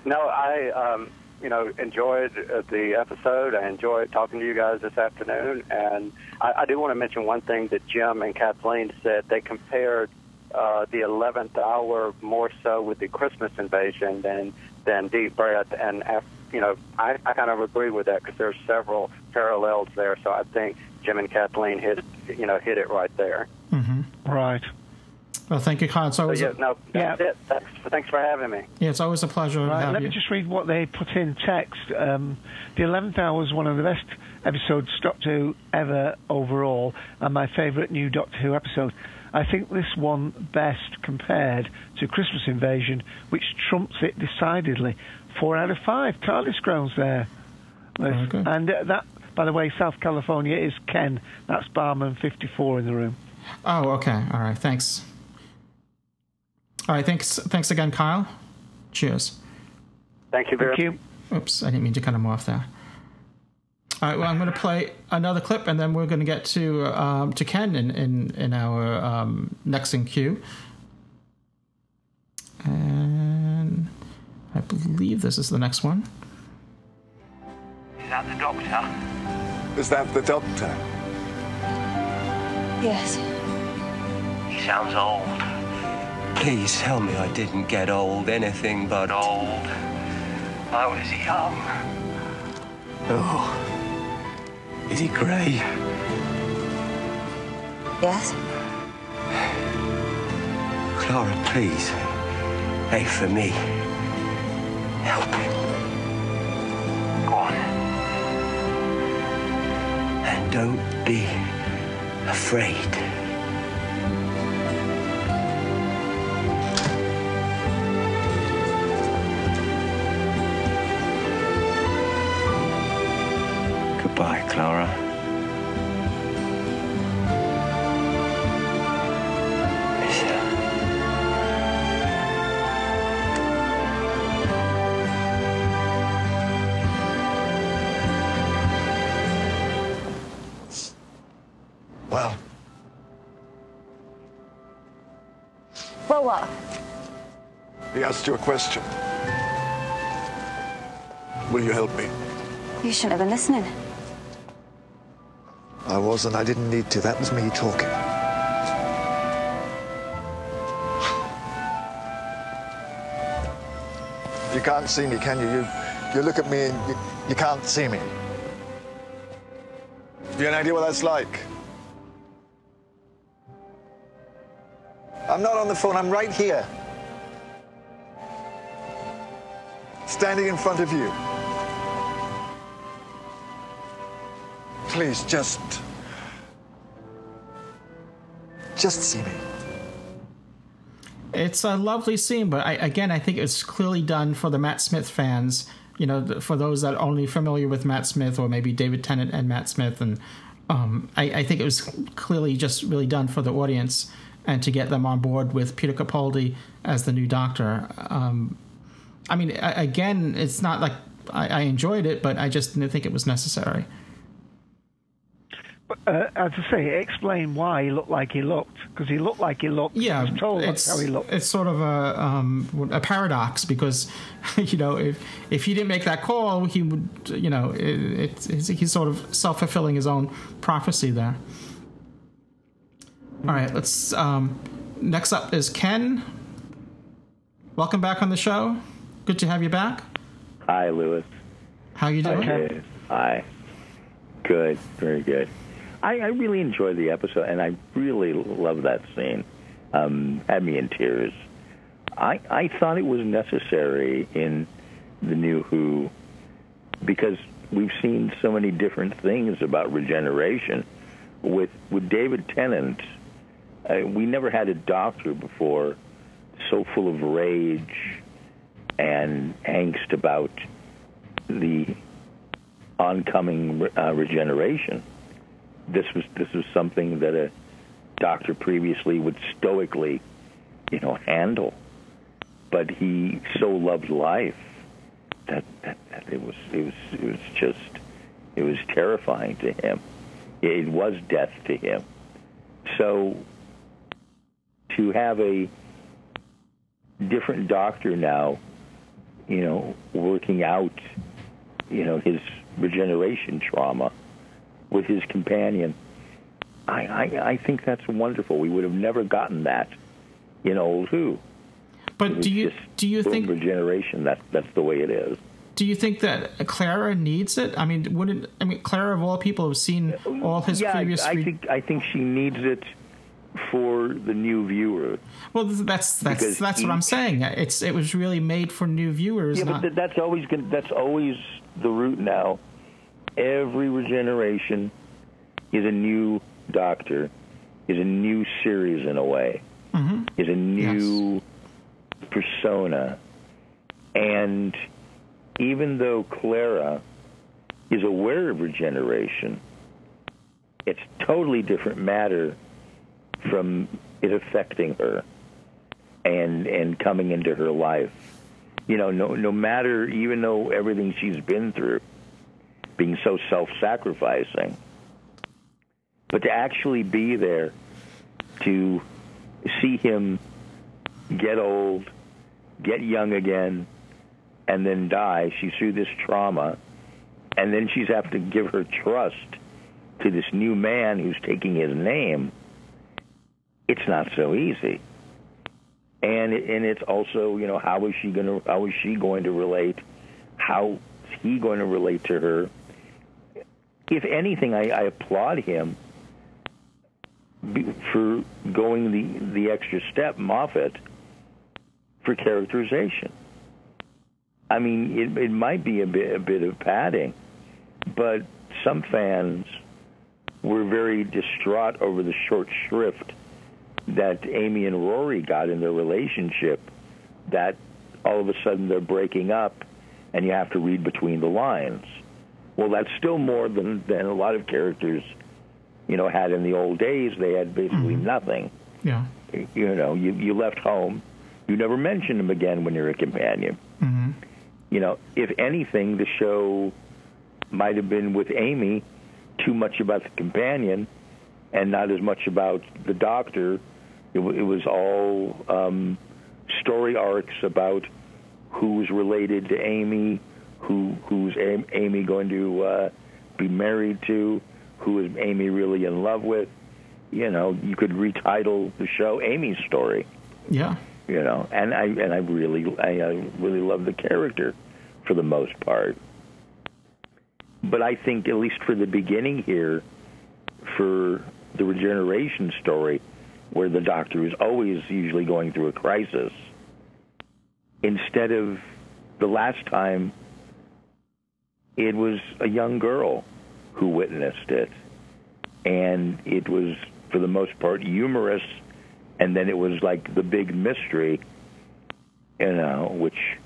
No, I, um, you know, enjoyed uh, the episode. I enjoyed talking to you guys this afternoon, and I, I do want to mention one thing that Jim and Kathleen said. They compared uh, the 11th hour more so with the Christmas invasion than than Deep Breath, and af- you know, I, I kind of agree with that because there's several parallels there. So I think Jim and Kathleen hit, you know, hit it right there.
Mm-hmm.
Right.
Well, thank you, Kyle. It's
So
always
yeah,
a,
no, that's it. Thanks, thanks for having me.
yeah, it's always a pleasure to
Right,
have
let
you.
me just read what they put in text. Um, the 11th hour was one of the best episodes Doctor Who ever overall, and my favourite new Doctor Who episode. I think this one best compared to Christmas Invasion, which trumps it decidedly. Four out of five. TARDIS grounds there.
Very good.
And uh, that, by the way, South California is Ken. That's Barman 54 in the room.
Oh, okay. All right. Thanks. All right. Thanks. Thanks again, Kyle. Cheers.
Thank you very
much.
Oops, I didn't mean to cut him off there. All right. Well, I'm going to play another clip, and then we're going to get to um, to Ken in in, in our um, next in queue. And I believe this is the next one.
Is that the doctor?
Is that the doctor?
Yes.
He sounds old.
Please tell me I didn't get old, anything but old.
I was he young.
Oh, is he grey?
Yes.
Clara, please. Hey, for me. Help him.
Go on.
And don't be afraid.
Asked you a question. Will you help me?
You shouldn't have been listening.
I wasn't. I didn't need to. That was me talking. You can't see me, can you? You, you look at me and you, you can't see me. You have an idea what that's like? I'm not on the phone. I'm right here. Standing in front of you. Please, just. Just see me.
It's a lovely scene, but I, again, I think it's clearly done for the Matt Smith fans. You know, for those that are only familiar with Matt Smith or maybe David Tennant and Matt Smith, and um, I, I think it was clearly just really done for the audience and to get them on board with Peter Capaldi as the new Doctor. Um, I mean, again, it's not like I, I enjoyed it, but I just didn't think it was necessary.
Uh, as I say, explain why he looked like he looked because he looked like he looked.
Yeah,
he told
it's
how he looked.
it's sort of a um, a paradox because <laughs> you know if if he didn't make that call, he would you know it, it's he's sort of self fulfilling his own prophecy there. All right, let's. Um, next up is Ken. Welcome back on the show. Good to have you back.
Hi, Louis.
How you doing?
Okay. Hi. Good. Very good. I, I really enjoyed the episode, and I really love that scene. Um, had me in tears. I I thought it was necessary in the new Who because we've seen so many different things about regeneration. With with David Tennant, uh, we never had a doctor before so full of rage and angst about the oncoming uh, regeneration. This was this was something that a doctor previously would stoically, you know, handle. But he so loved life that, that, that it was it was it was just it was terrifying to him. It was death to him. So to have a different doctor now, you know, working out, you know, his regeneration trauma with his companion. I, I, I think that's wonderful. We would have never gotten that in old Who.
But do you do you think
regeneration? That's that's the way it is.
Do you think that Clara needs it? I mean, wouldn't I mean Clara of all people have seen uh, all his
yeah,
previous?
I, I
re-
think I think she needs it for the new viewer.
well, that's that's
Because
that's what I'm saying. It's it was really made for new viewers.
Yeah,
not,
but that's always gonna, that's always the route now. Every regeneration is a new Doctor, is a new series in a way,
Mhm.
is a new persona, and even though Clara is aware of regeneration, it's totally different matter from it affecting her and and coming into her life. You know, no no matter even though everything she's been through, being so self-sacrificing, but to actually be there to see him get old, get young again, and then die. She's through this trauma, and then she's have to give her trust to this new man who's taking his name. It's not so easy, and and it's also you know how is she going to how is she going to relate? How is he going to relate to her? If anything, I, I applaud him for going the the extra step, Moffat, for characterization. I mean, it, it might be a bit a bit of padding, but some fans were very distraught over the short shrift that Amy and Rory got in their relationship. That all of a sudden they're breaking up, and you have to read between the lines. Well, that's still more than than a lot of characters, you know, had in the old days. They had basically nothing.
yeah.
You know, you you left home, you never mentioned them again when you're a companion.
hmm
You know, if anything, the show might have been with Amy too much about the companion and not as much about the doctor. It, w- it was all um, story arcs about who was related to Amy, who who's Am- Amy going to uh, be married to, who is Amy really in love with. You know, you could retitle the show Amy's story
Yeah.
you know and i and i really i, I really love the character for the most part but i think at least for the beginning here for the regeneration story where the doctor is always usually going through a crisis, instead of the last time, it was a young girl who witnessed it. And it was, for the most part, humorous. And then it was like the big mystery, you know, which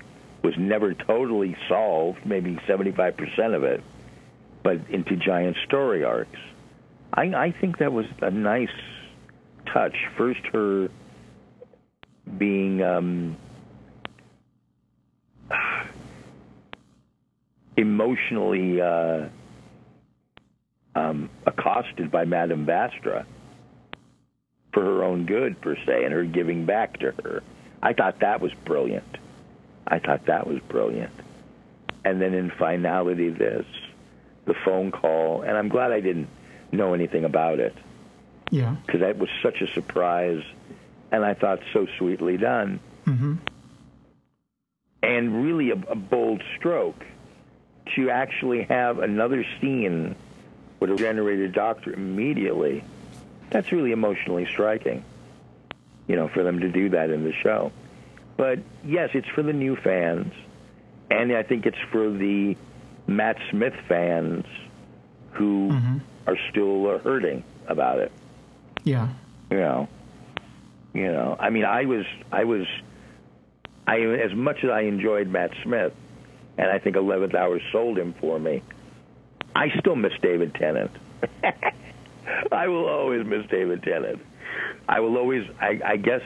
was never totally solved, maybe 75% of it, but into giant story arcs. I, I think that was a nice touch. First, her being um, emotionally uh, um, accosted by Madame Vastra for her own good, per se, and her giving back to her. I thought that was brilliant. I thought that was brilliant. And then in finality, this, the phone call, and I'm glad I didn't know anything about it
Yeah.
because that was such a surprise, and I thought so sweetly done,
Mm-hmm.
and really a, a bold stroke to actually have another scene with a generated doctor immediately. That's really emotionally striking, you know, for them to do that in the show. But yes, it's for the new fans, and I think it's for the Matt Smith fans who are still hurting about it.
Yeah.
You know, you know. I mean, I was, I was, I as much as I enjoyed Matt Smith, and I think Eleventh Hour sold him for me. I still miss David Tennant. <laughs> I will always miss David Tennant. I will always, I, I guess,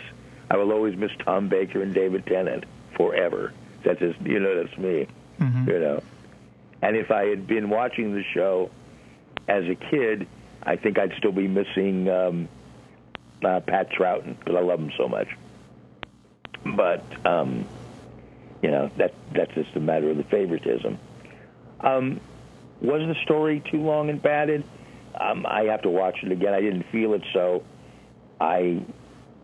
I will always miss Tom Baker and David Tennant forever. That's just, you know, that's me. Mm-hmm. You know, and if I had been watching the show as a kid, I think I'd still be missing um, uh, Pat Troughton because I love him so much. But um, you know that that's just a matter of the favoritism. Um, was the story too long and padded? Um, I have to watch it again. I didn't feel it, so I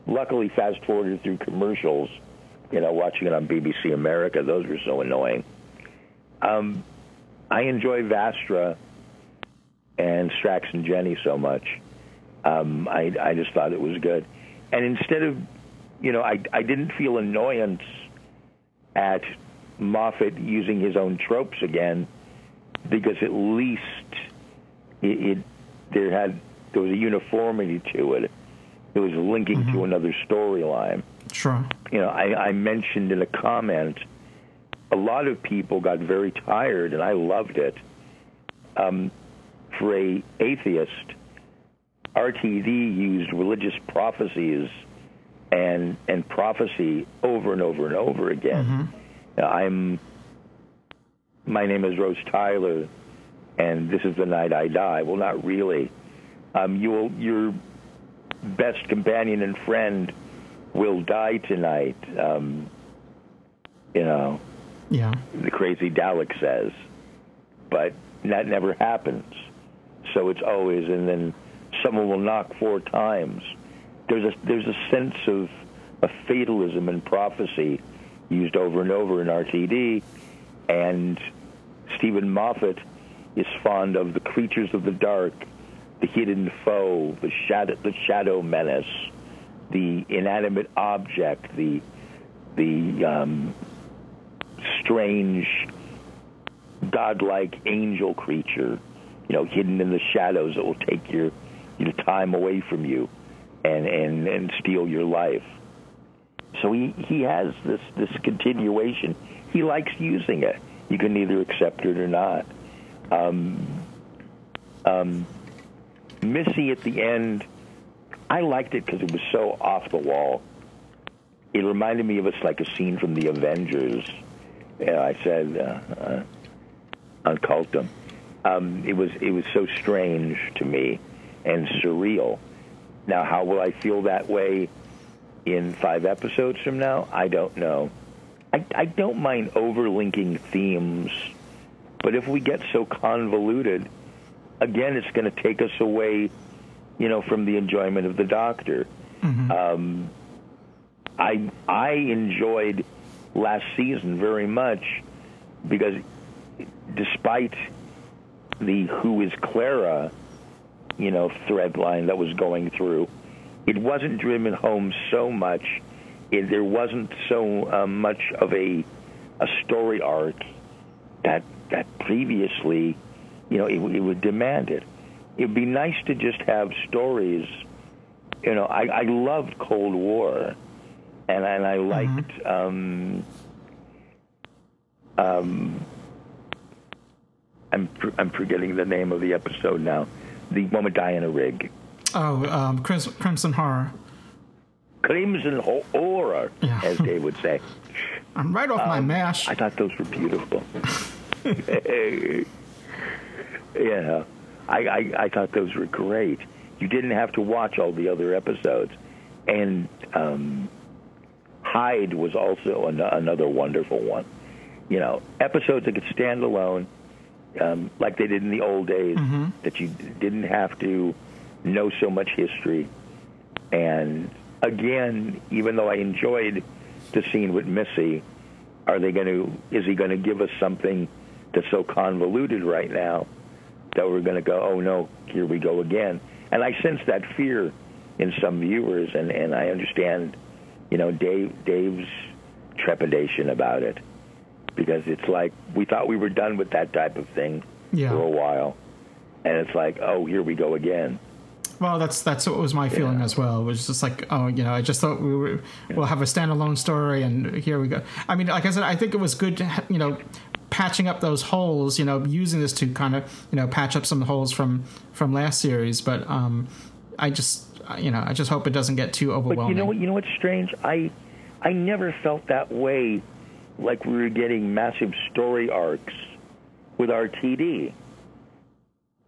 luckily fast forwarded through commercials. You know, watching it on BBC America, those were so annoying. Um, I enjoy Vastra and Strax and Jenny so much. Um, I, I just thought it was good. And instead of, you know, I, I didn't feel annoyance at Moffat using his own tropes again because at least it, it there had there was a uniformity to it. It was linking to another storyline.
Sure.
You know, I, I mentioned in a comment a lot of people got very tired, and I loved it. Um, for a atheist, RTD used religious prophecies and and prophecy over and over and over again. Now, I'm my name is Rose Tyler, and this is the night I die. Well, not really. Um, you will your best companion and friend will die tonight. Um, you know,
Yeah.
the crazy Dalek says, but that never happens. So it's always, and then someone will knock four times. There's a there's a sense of a fatalism and prophecy used over and over in RTD, and Steven Moffat is fond of the creatures of the dark, the hidden foe, the shadow, the shadow menace, the inanimate object, the the um, strange, godlike angel creature, you know, hidden in the shadows that will take your your time away from you and and and steal your life. So he he has this this continuation. He likes using it. You can either accept it or not. Um, um, Missy at the end, I liked it because it was so off the wall. It reminded me of it's like a scene from the Avengers. Yeah, I said uh, uh, on Cultum. Um, it was it was so strange to me and surreal. Now, how will I feel that way in five episodes from now? I don't know. I, I don't mind overlinking themes, but if we get so convoluted, again, it's going to take us away, you know, from the enjoyment of the Doctor. Um, I I enjoyed last season very much because despite the who is Clara, you know, thread line that was going through, it wasn't driven home so much. It, there wasn't so uh, much of a a story arc that that previously, you know, it, it would demand it. It'd be nice to just have stories. You know, I, I loved Cold War, and and I liked. Um, um, I'm I'm forgetting the name of the episode now. The one with Diana Rigg.
Oh, um, Crimson, Crimson Horror.
Crimson Ho- Horror, as Dave would say. <laughs>
I'm right off my
Um,
mash.
I thought those were beautiful. <laughs> <laughs> yeah, I, I I thought those were great. You didn't have to watch all the other episodes, and um, Hide was also an- another wonderful one. You know, episodes that could stand alone, um, like they did in the old days,
Mhm.
that you didn't have to know so much history. And again, even though I enjoyed the scene with Missy, are they going to? Is he going to give us something that's so convoluted right now that we're going to go? Oh no, here we go again. And I sense that fear in some viewers, and and I understand, you know, Dave Dave's trepidation about it because it's like we thought we were done with that type of thing
Yeah.
for a while, and it's like, oh, here we go again.
Well, that's that's what was my feeling as well. It was just like, oh, you know, I just thought we were we'll have a standalone story, and here we go. I mean, like I said, I think it was good, to you know, patching up those holes. You know, using this to kind of you know patch up some holes from from last series. But um, I just you know I just hope it doesn't get too overwhelming.
But you know what? You know what's strange? I I never felt that way. Like we were getting massive story arcs with RTD.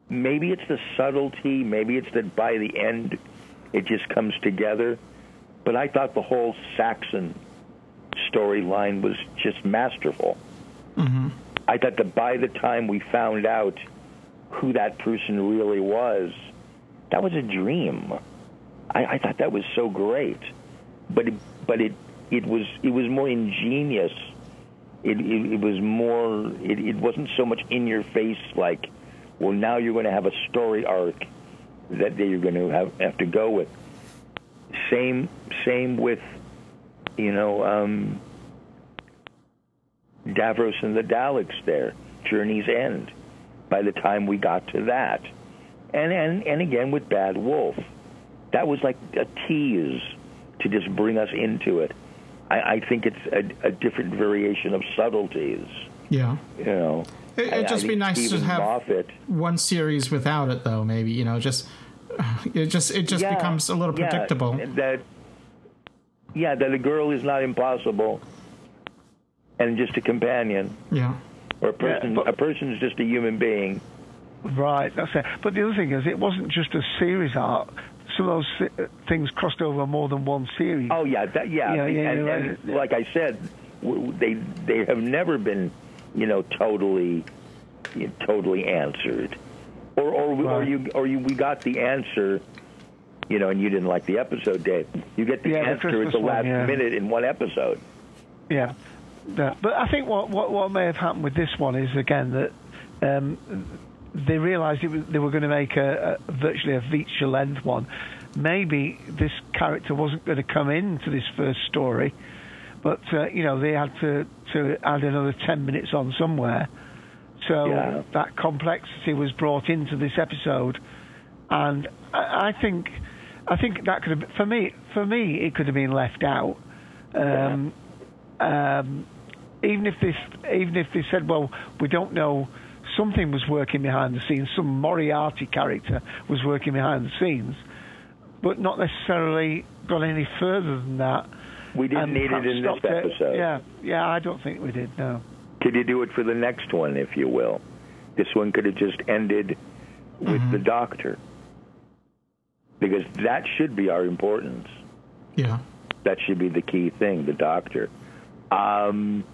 Maybe it's the subtlety. Maybe it's that by the end it just comes together. But I thought the whole Saxon storyline was just masterful.
hmm
I thought that by the time we found out who that person really was, that was a dream. I, I thought that was so great, but it, but it it was it was more ingenious. It it, it was more. It, it wasn't so much in your face like, well, now you're going to have a story arc that you're going to have have to go with. Same same with, you know. um Davros and the Daleks there, Journey's End, by the time we got to that. And, and, and again with Bad Wolf. That was like a tease to just bring us into it. I, I think it's a, a different variation of subtleties.
Yeah.
You know,
It,
I-
it'd
I
just be nice
Steven
to have
Moffat,
one series without it, though. Maybe you know, just it just it just
Yeah,
becomes a little
yeah,
predictable.
That yeah, that a girl is not impossible, and just a companion,
Yeah.
or a person. a person is just a human being.
Right, that's it. But the other thing is, it wasn't just a series arc. Some of those thi- things crossed over more than one series.
Oh yeah, that, yeah.
Yeah, yeah,
and,
you're
and
right.
like I said, they they have never been, you know, totally, you know, totally answered, or or we- or you or you we got the answer, you know, and you didn't like the episode, Dave. You get the
Yeah, the
answer at
Christmas
the
one,
last
yeah.
minute in one episode.
Yeah. Yeah. But I think what, what what may have happened with this one is again that um, they realised was, they were going to make a, a virtually a feature length one. Maybe this character wasn't going to come into this first story, but uh, you know they had to to add another ten minutes on somewhere. So
Yeah.
that complexity was brought into this episode, and I, I think I think that could have for me for me it could have been left out. Um, um, even if this, even if they said, well, we don't know, something was working behind the scenes, some Moriarty character was working behind the scenes, but not necessarily gone any further than that.
We didn't
and
need it
perhaps
in this
stopped it.
episode.
Yeah, yeah, I don't think we did. No.
Could you do it for the next one, if you will? This one could have just ended with the doctor, because that should be our importance.
Yeah.
That should be the key thing, the doctor. Um,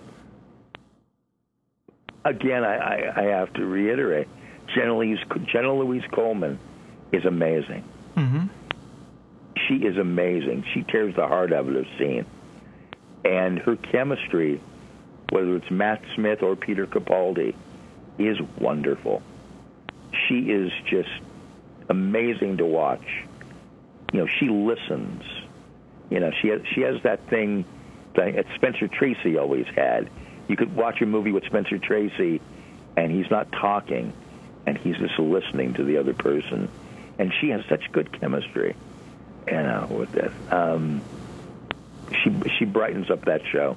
again, I, I, I have to reiterate, Jenna Louise, Jenna Louise Coleman is amazing.
Mm-hmm.
She is amazing. She tears the heart out of the scene. And her chemistry, whether it's Matt Smith or Peter Capaldi, is wonderful. She is just amazing to watch. you know, she listens. You know, she has, she has that thing that Spencer Tracy always had. You could watch a movie with Spencer Tracy, and he's not talking, and he's just listening to the other person, and she has such good chemistry. You know, with this. um, she she brightens up that show.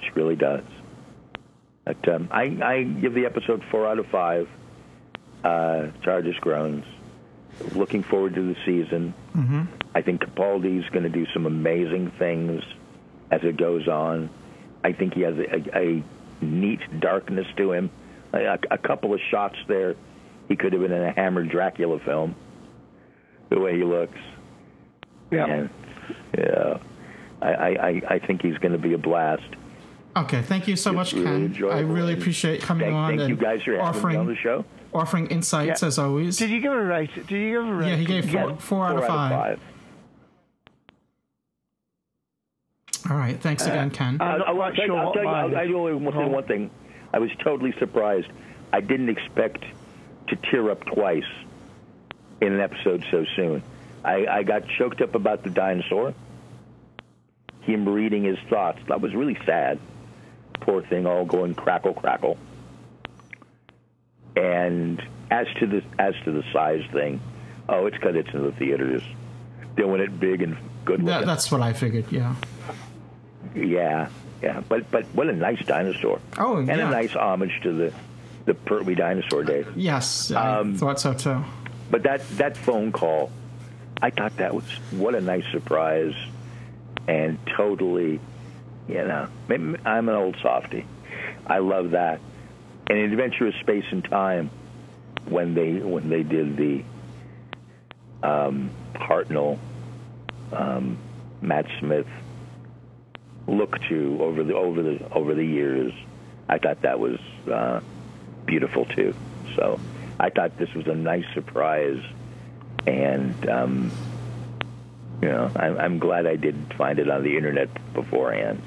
She really does. But um, I I give the episode four out of five. Uh, Charges groans. Looking forward to the season.
Mm-hmm.
I think Capaldi's going to do some amazing things as it goes on. I think he has a, a, a neat darkness to him. A, a couple of shots there, he could have been in a Hammer Dracula film. The way he looks.
Yeah.
And, yeah. I, I, I- I think he's going to be a blast.
Okay, thank you so much,
really
Ken. I really appreciate coming
Thank-
on
thank
and
you guys for having me
offering
on the show.
offering insights as always.
Did you give a rate? Did you give a rate?
Yeah, he gave four, four out of five. All right, thanks again, Ken.
Uh, I'll, I'll, tell you- I'll tell you, I'll, I'll only want to say one thing. I was totally surprised. I didn't expect to tear up twice in an episode so soon. I, I got choked up about the dinosaur. Him reading his thoughts. That was really sad. Poor thing, all going crackle, crackle. And as to the as to the size thing, oh, it's cut it's in the theaters, doing it big and good
That, that's what I figured. Yeah.
Yeah, yeah, but but what a nice dinosaur.
Oh,
and
yeah.
a nice homage to the the Pertwee dinosaur days.
Yes, I
Um,
thought so too.
But that that phone call, I thought that was what a nice surprise, and totally, you know, maybe- I'm an old softy. I love that. And adventurous space and time, when they when they did the um, Hartnell, um, Matt Smith look to over the over the over the years, I thought that was uh, beautiful too. So I thought this was a nice surprise, and um, you know I'm, I'm glad I didn't find it on the internet beforehand.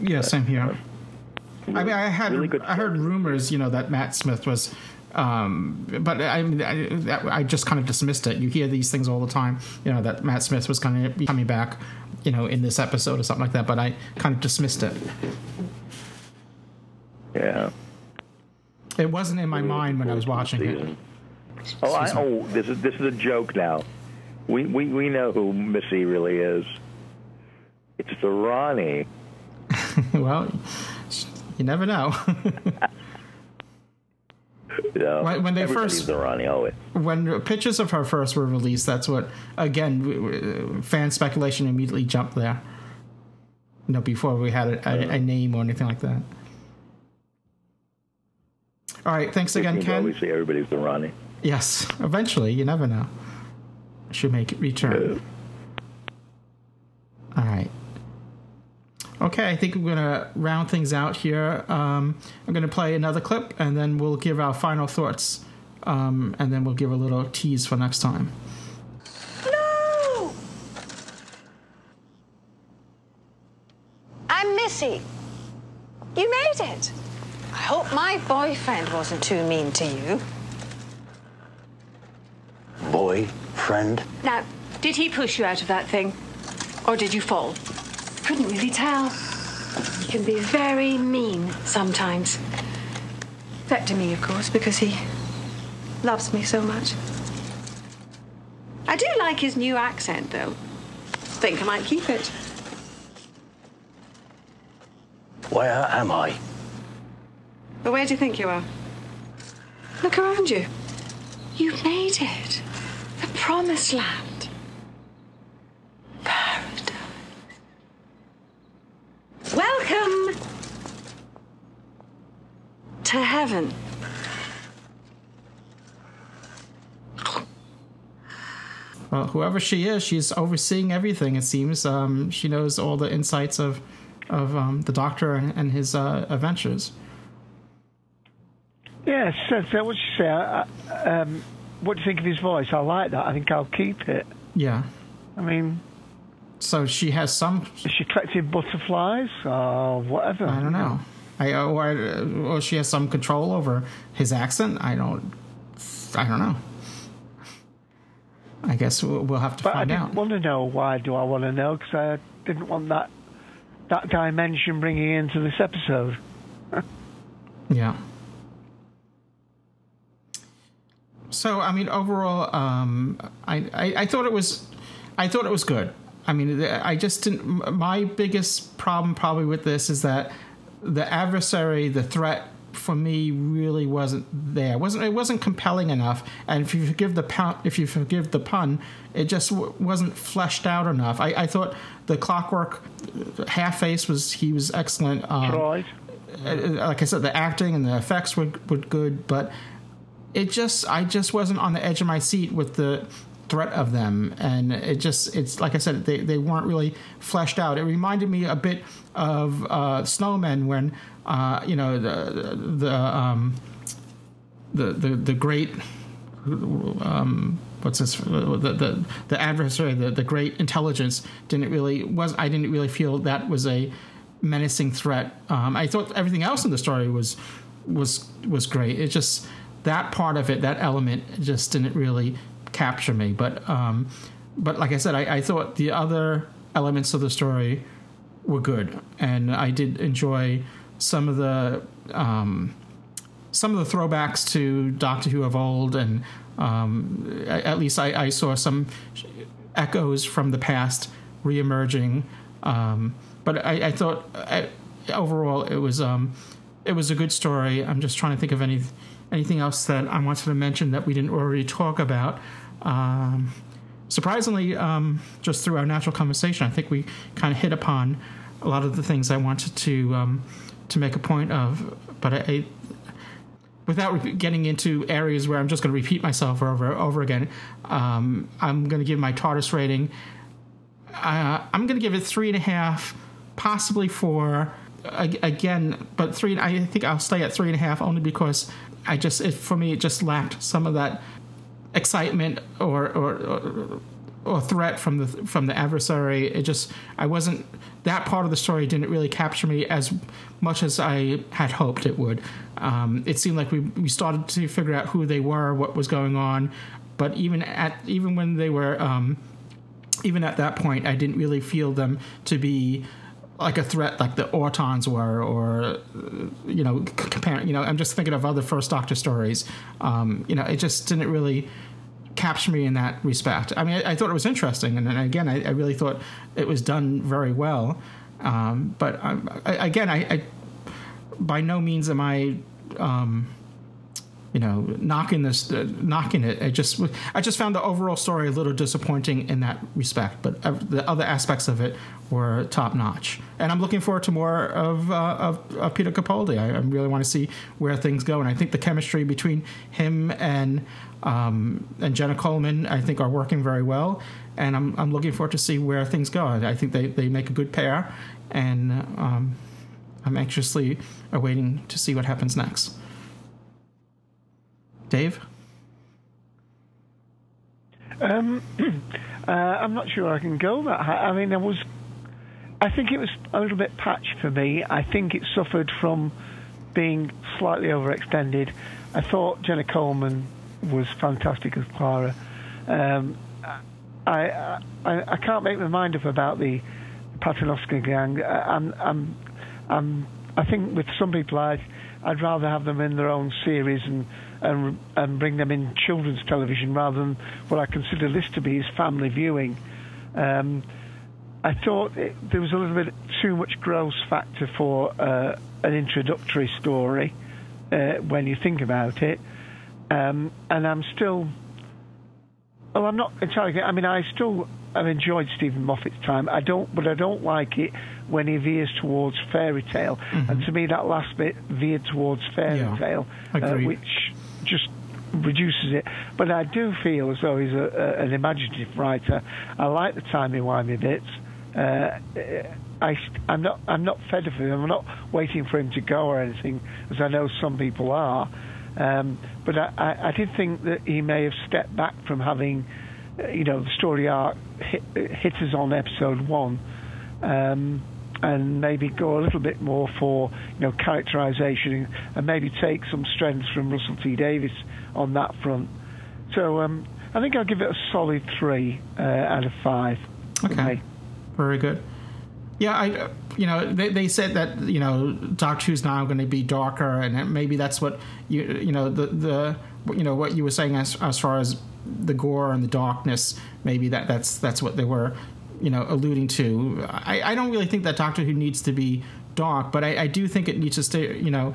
Yeah, same here. I mean, I had I heard rumors, you know, that Matt Smith was, um, but I, I I just kind of dismissed it. You hear these things all the time, you know, that Matt Smith was going to be coming back, you know, in this episode or something like that. But I kind of dismissed it.
Yeah.
It wasn't in my mind when I was watching it.
Oh, I, oh, this is this is a joke now. We we we know who Missy really is. It's the Rani. <laughs>
well, you never know. <laughs>
Yeah.
When- when they first-
the Rani always.
when pictures of her first were released, that's what again w- w- uh, fan speculation immediately jumped there. You know, before we had a, a, a name or anything like that. All right, thanks again, Ken.
say everybody's the Rani.
Yes, eventually, you never know. Should make it return. All right. Okay, I think we're gonna round things out here. Um, I'm gonna play another clip, and then we'll give our final thoughts, um, and then we'll give a little tease for next time.
No! I'm Missy. You made it. I hope my boyfriend wasn't too mean to you.
Boy, friend.
Now, did he push you out of that thing? Or did you fall? Couldn't really tell. He can be very mean sometimes. Back to me, of course, because he loves me so much. I do like his new accent, though. Think I might keep it.
Where am I?
But where do you think you are? Look around you. You've made it. The promised land. Paradise. Welcome to heaven.
Well, whoever she is, she's overseeing everything. It seems um, she knows all the insights of of um, the Doctor and, and his uh, adventures.
Yeah, so, so what you say? I, I- um, what do you think of his voice? I like that. I think I'll keep it.
Yeah.
I mean,
So she has some.
is she collected butterflies or whatever?
I don't know. I or, or she has some control over his accent. I don't. I don't know. I guess we'll, have to
But I
find
didn't
out.
want to know why do I want to know because I didn't want that that dimension bringing into this episode. <laughs>
Yeah. So I mean, overall, um, I, I I thought it was, I thought it was good. I mean, I just didn't. My biggest problem probably with this is that the adversary, the threat for me, really wasn't there. It wasn't it wasn't compelling enough? And if you forgive the pun, if you forgive the pun, it just w- wasn't fleshed out enough. I, I thought the Clockwork Half Face was he was excellent. Um,
Right.
uh, like I said, the acting and the effects were were good, but it just I just wasn't on the edge of my seat with the threat of them, and it just it's like I said, they they weren't really fleshed out. It reminded me a bit of uh, Snowmen when uh, you know the the um, the, the the great um, what's this the, the the adversary the, the great intelligence didn't really was I didn't really feel that was a menacing threat. Um, I thought everything else in the story was was was great. It just that part of it, that element, just didn't really capture me. But um, but like I said, I, I thought the other elements of the story were good, and I did enjoy some of the um, some of the throwbacks to Doctor Who of old, and um, at least I, I saw some echoes from the past reemerging. Um, but I, I thought I, overall it was um, it was a good story. I'm just trying to think of any anything else that I wanted to mention that we didn't already talk about. Um, surprisingly, um, just through our natural conversation, I think we kind of hit upon a lot of the things I wanted to um, to make a point of. But I, I without getting into areas where I'm just going to repeat myself over over again, um, I'm going to give my TARDIS rating. Uh, I'm going to give it three and a half, possibly four. Again, but three. I think I'll stay at three and a half only because I just, it, for me, it just lacked some of that excitement or or, or or threat from the from the adversary. It just I wasn't that part of the story didn't really capture me as much as I had hoped it would. Um, it seemed like we we started to figure out who they were, what was going on, but even at even when they were um, even at that point, I didn't really feel them to be like a threat like the Ortons were, or uh, you know, comparing. You know, I'm just thinking of other First Doctor stories. Um, you know, it just didn't really capture me in that respect. I mean, I, I thought it was interesting, and then again, I, I really thought it was done very well. Um, but I, again, I by no means am I. Um, you know, knocking this, uh, knocking it. I just, I just found the overall story a little disappointing in that respect. But the other aspects of it were top notch, and I'm looking forward to more of uh, of, of Peter Capaldi. I, I really want to see where things go, and I think the chemistry between him and um, and Jenna Coleman, I think, are working very well, and I'm I'm looking forward to see where things go. I think they they make a good pair, and um, I'm anxiously awaiting to see what happens next. Dave?
Um, <clears throat> uh, I'm not sure I can go that high. I mean, I was. I think it was a little bit patched for me. I think it suffered from being slightly overextended. I thought Jenna Coleman was fantastic as Clara. Um, I, I I can't make my mind up about the Paternoster gang. I'm I'm I'm I think with some people I'd I'd rather have them in their own series and and and bring them in children's television rather than what I consider this to be is family viewing. Um, I thought it, there was a little bit too much gross factor for uh, an introductory story uh, when you think about it, um, and I'm still. Well, I'm not entirely. I mean, I still have enjoyed Steven Moffat's time. I don't, but I don't like it when he veers towards fairy tale. And to me, that last bit veered towards fairy
Yeah,
tale, uh, which just reduces it. But I do feel as though he's a, a, an imaginative writer. I like the timey-wimey bits. Uh, I, I'm not. I'm not fed of him. I'm not waiting for him to go or anything, as I know some people are. Um, but I, I, I did think that he may have stepped back from having, uh, you know, the story arc hit, hit us on episode one, um, and maybe go a little bit more for, you know, characterization and maybe take some strengths from Russell T Davies on that front. So um, I think I'll give it a solid three uh, out of five.
Okay. Very good. Yeah, I, you know, they, they said that you know Doctor Who's now going to be darker, and maybe that's what you you know the the you know what you were saying as as far as the gore and the darkness. Maybe that that's that's what they were you know alluding to. I, I don't really think that Doctor Who needs to be dark, but I, I do think it needs to stay you know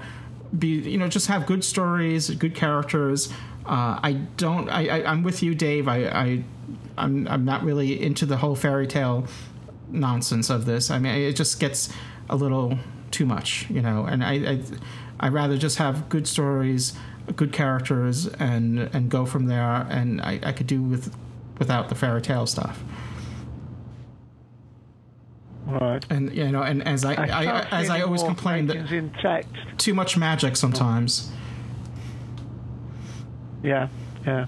be you know just have good stories, good characters. Uh, I don't. I, I I'm with you, Dave. I I I'm I'm not really into the whole fairy tale nonsense of this. I mean, it just gets a little too much, you know. And I, I I'd rather just have good stories, good characters, and and go from there. And I, I could do with without the fairy tale stuff.
Right.
And you know, and as I,
I
I, as I always complain that
Vikings in text.
too much magic sometimes.
Yeah, yeah.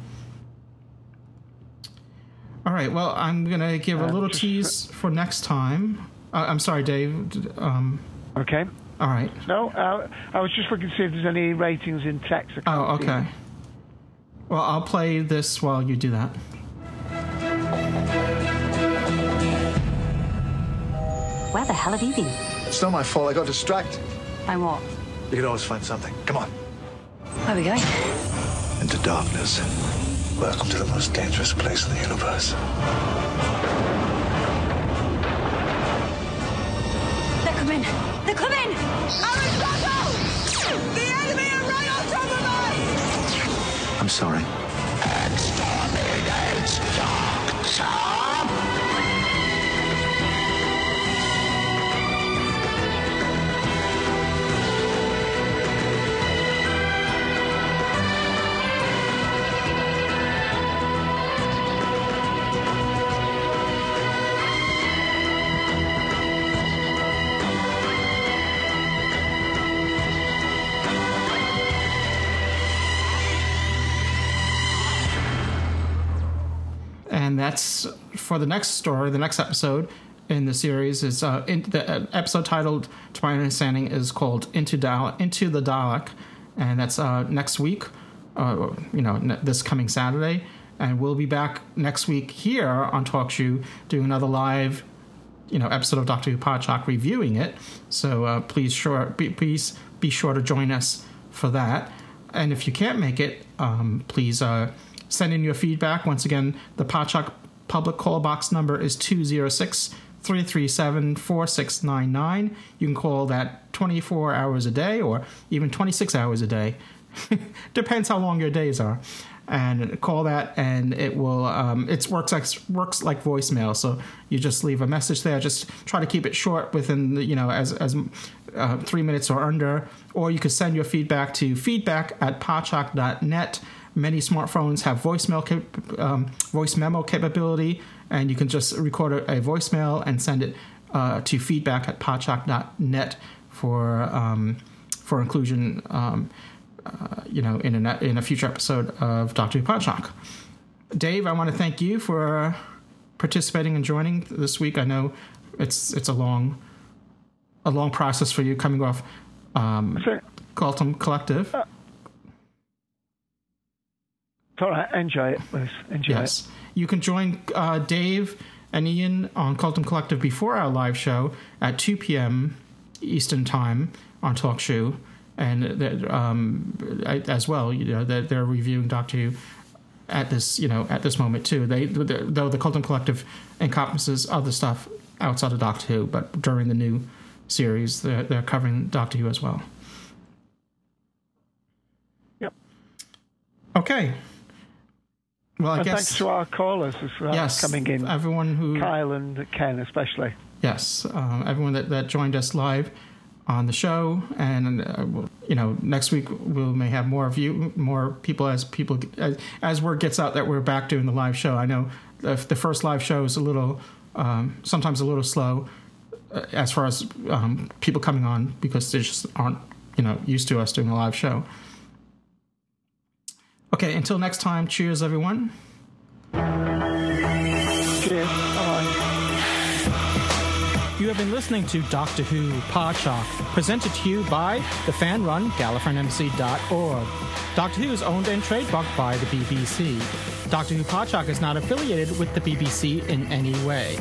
All right. Well, I'm gonna give a
Uh,
little
just-
tease for next time. Uh, I'm sorry, Dave. Um,
okay.
All right.
No, uh, I was just looking to see if there's any ratings in text.
Oh, okay. Well, I'll play this while you do that.
Where the hell have you been?
It's not my fault. I got distracted.
By what?
You can always find something. Come on.
Where are we going?
Into darkness. Welcome to the most dangerous place in the universe.
They're coming! They're coming! Aristotle! The enemy are right on top of us!
I'm sorry.
And that's for the next story. The next episode in the series is uh, in, the uh, episode titled, to my understanding, is called "Into Dal- Into the Dalek," and that's uh, next week. Uh, you know, this coming Saturday, and we'll be back next week here on TalkShoe doing another live. You know, episode of Doctor Who Podshock reviewing it. So uh, please, sure, be, please be sure to join us for that. And if you can't make it, um, please uh, send in your feedback. Once again, the Podshock public call box number is 206 337 4699. You can call that 24 hours a day or even 26 hours a day. <laughs> Depends how long your days are. And call that, and it will. Um, it works like works like voicemail. So you just leave a message there. Just try to keep it short, within the, you know as as uh, three minutes or under. Or you could send your feedback to feedback at podshock.net. Many smartphones have voicemail cap- um, voice memo capability, and you can just record a, a voicemail and send it uh, to feedback at podshock.net for um, for inclusion. Um, uh, you know, in a in a future episode of Doctor Who Podshock. Dave, I want to thank you for participating and joining this week. I know it's it's a long a long process for you coming off um, Cultum Collective.
It's all right. Enjoy it, Liz. Enjoy
yes. You can join uh, Dave and Ian on Cultum Collective before our live show at 2 p.m. Eastern Time on TalkShoe. And um, as well, you know, they're, they're reviewing Doctor Who at this, you know, at this moment too. They, though the Cultum Collective encompasses other stuff outside of Doctor Who, but during the new series, they're, they're covering Doctor Who as well.
Yep.
Okay. Well, I
and
guess
thanks to our callers as well
Yes,
coming in.
Everyone who
Kyle and Ken especially.
Yes, um, everyone that, that joined us live on the show, and uh, we'll- you know, next week we may have more of you, more people as people as, as word gets out that we're back doing the live show. I know the, the first live show is a little, um, sometimes a little slow uh, as far as um, people coming on because they just aren't you know used to us doing a live show. Okay, until next time, cheers, everyone.
Cheers. Bye.
You have been listening to Doctor Who Podshock, presented to you by the fan-run GallifreyanEmbassy.org. Doctor Who is owned and trademarked by the BBC. Doctor Who Podshock is not affiliated with the BBC in any way.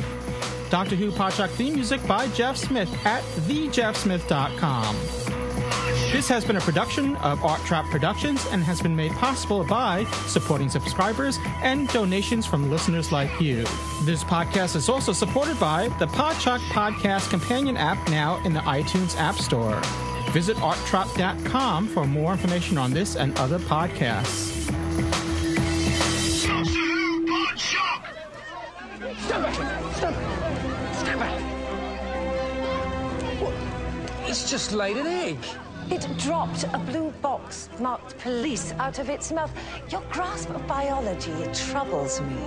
Doctor Who Podshock theme music by Jeff Smith at thejeffsmith.com. This has been a production of Art Trap Productions and has been made possible by supporting subscribers and donations from listeners like you. This podcast is also supported by the Podshock Podcast Companion app now in the iTunes App Store. Visit arttrap.com for more information on this and other podcasts.
Stand back!
It's just laid an egg.
It dropped a blue box marked police out of its mouth. Your grasp of biology, troubles me.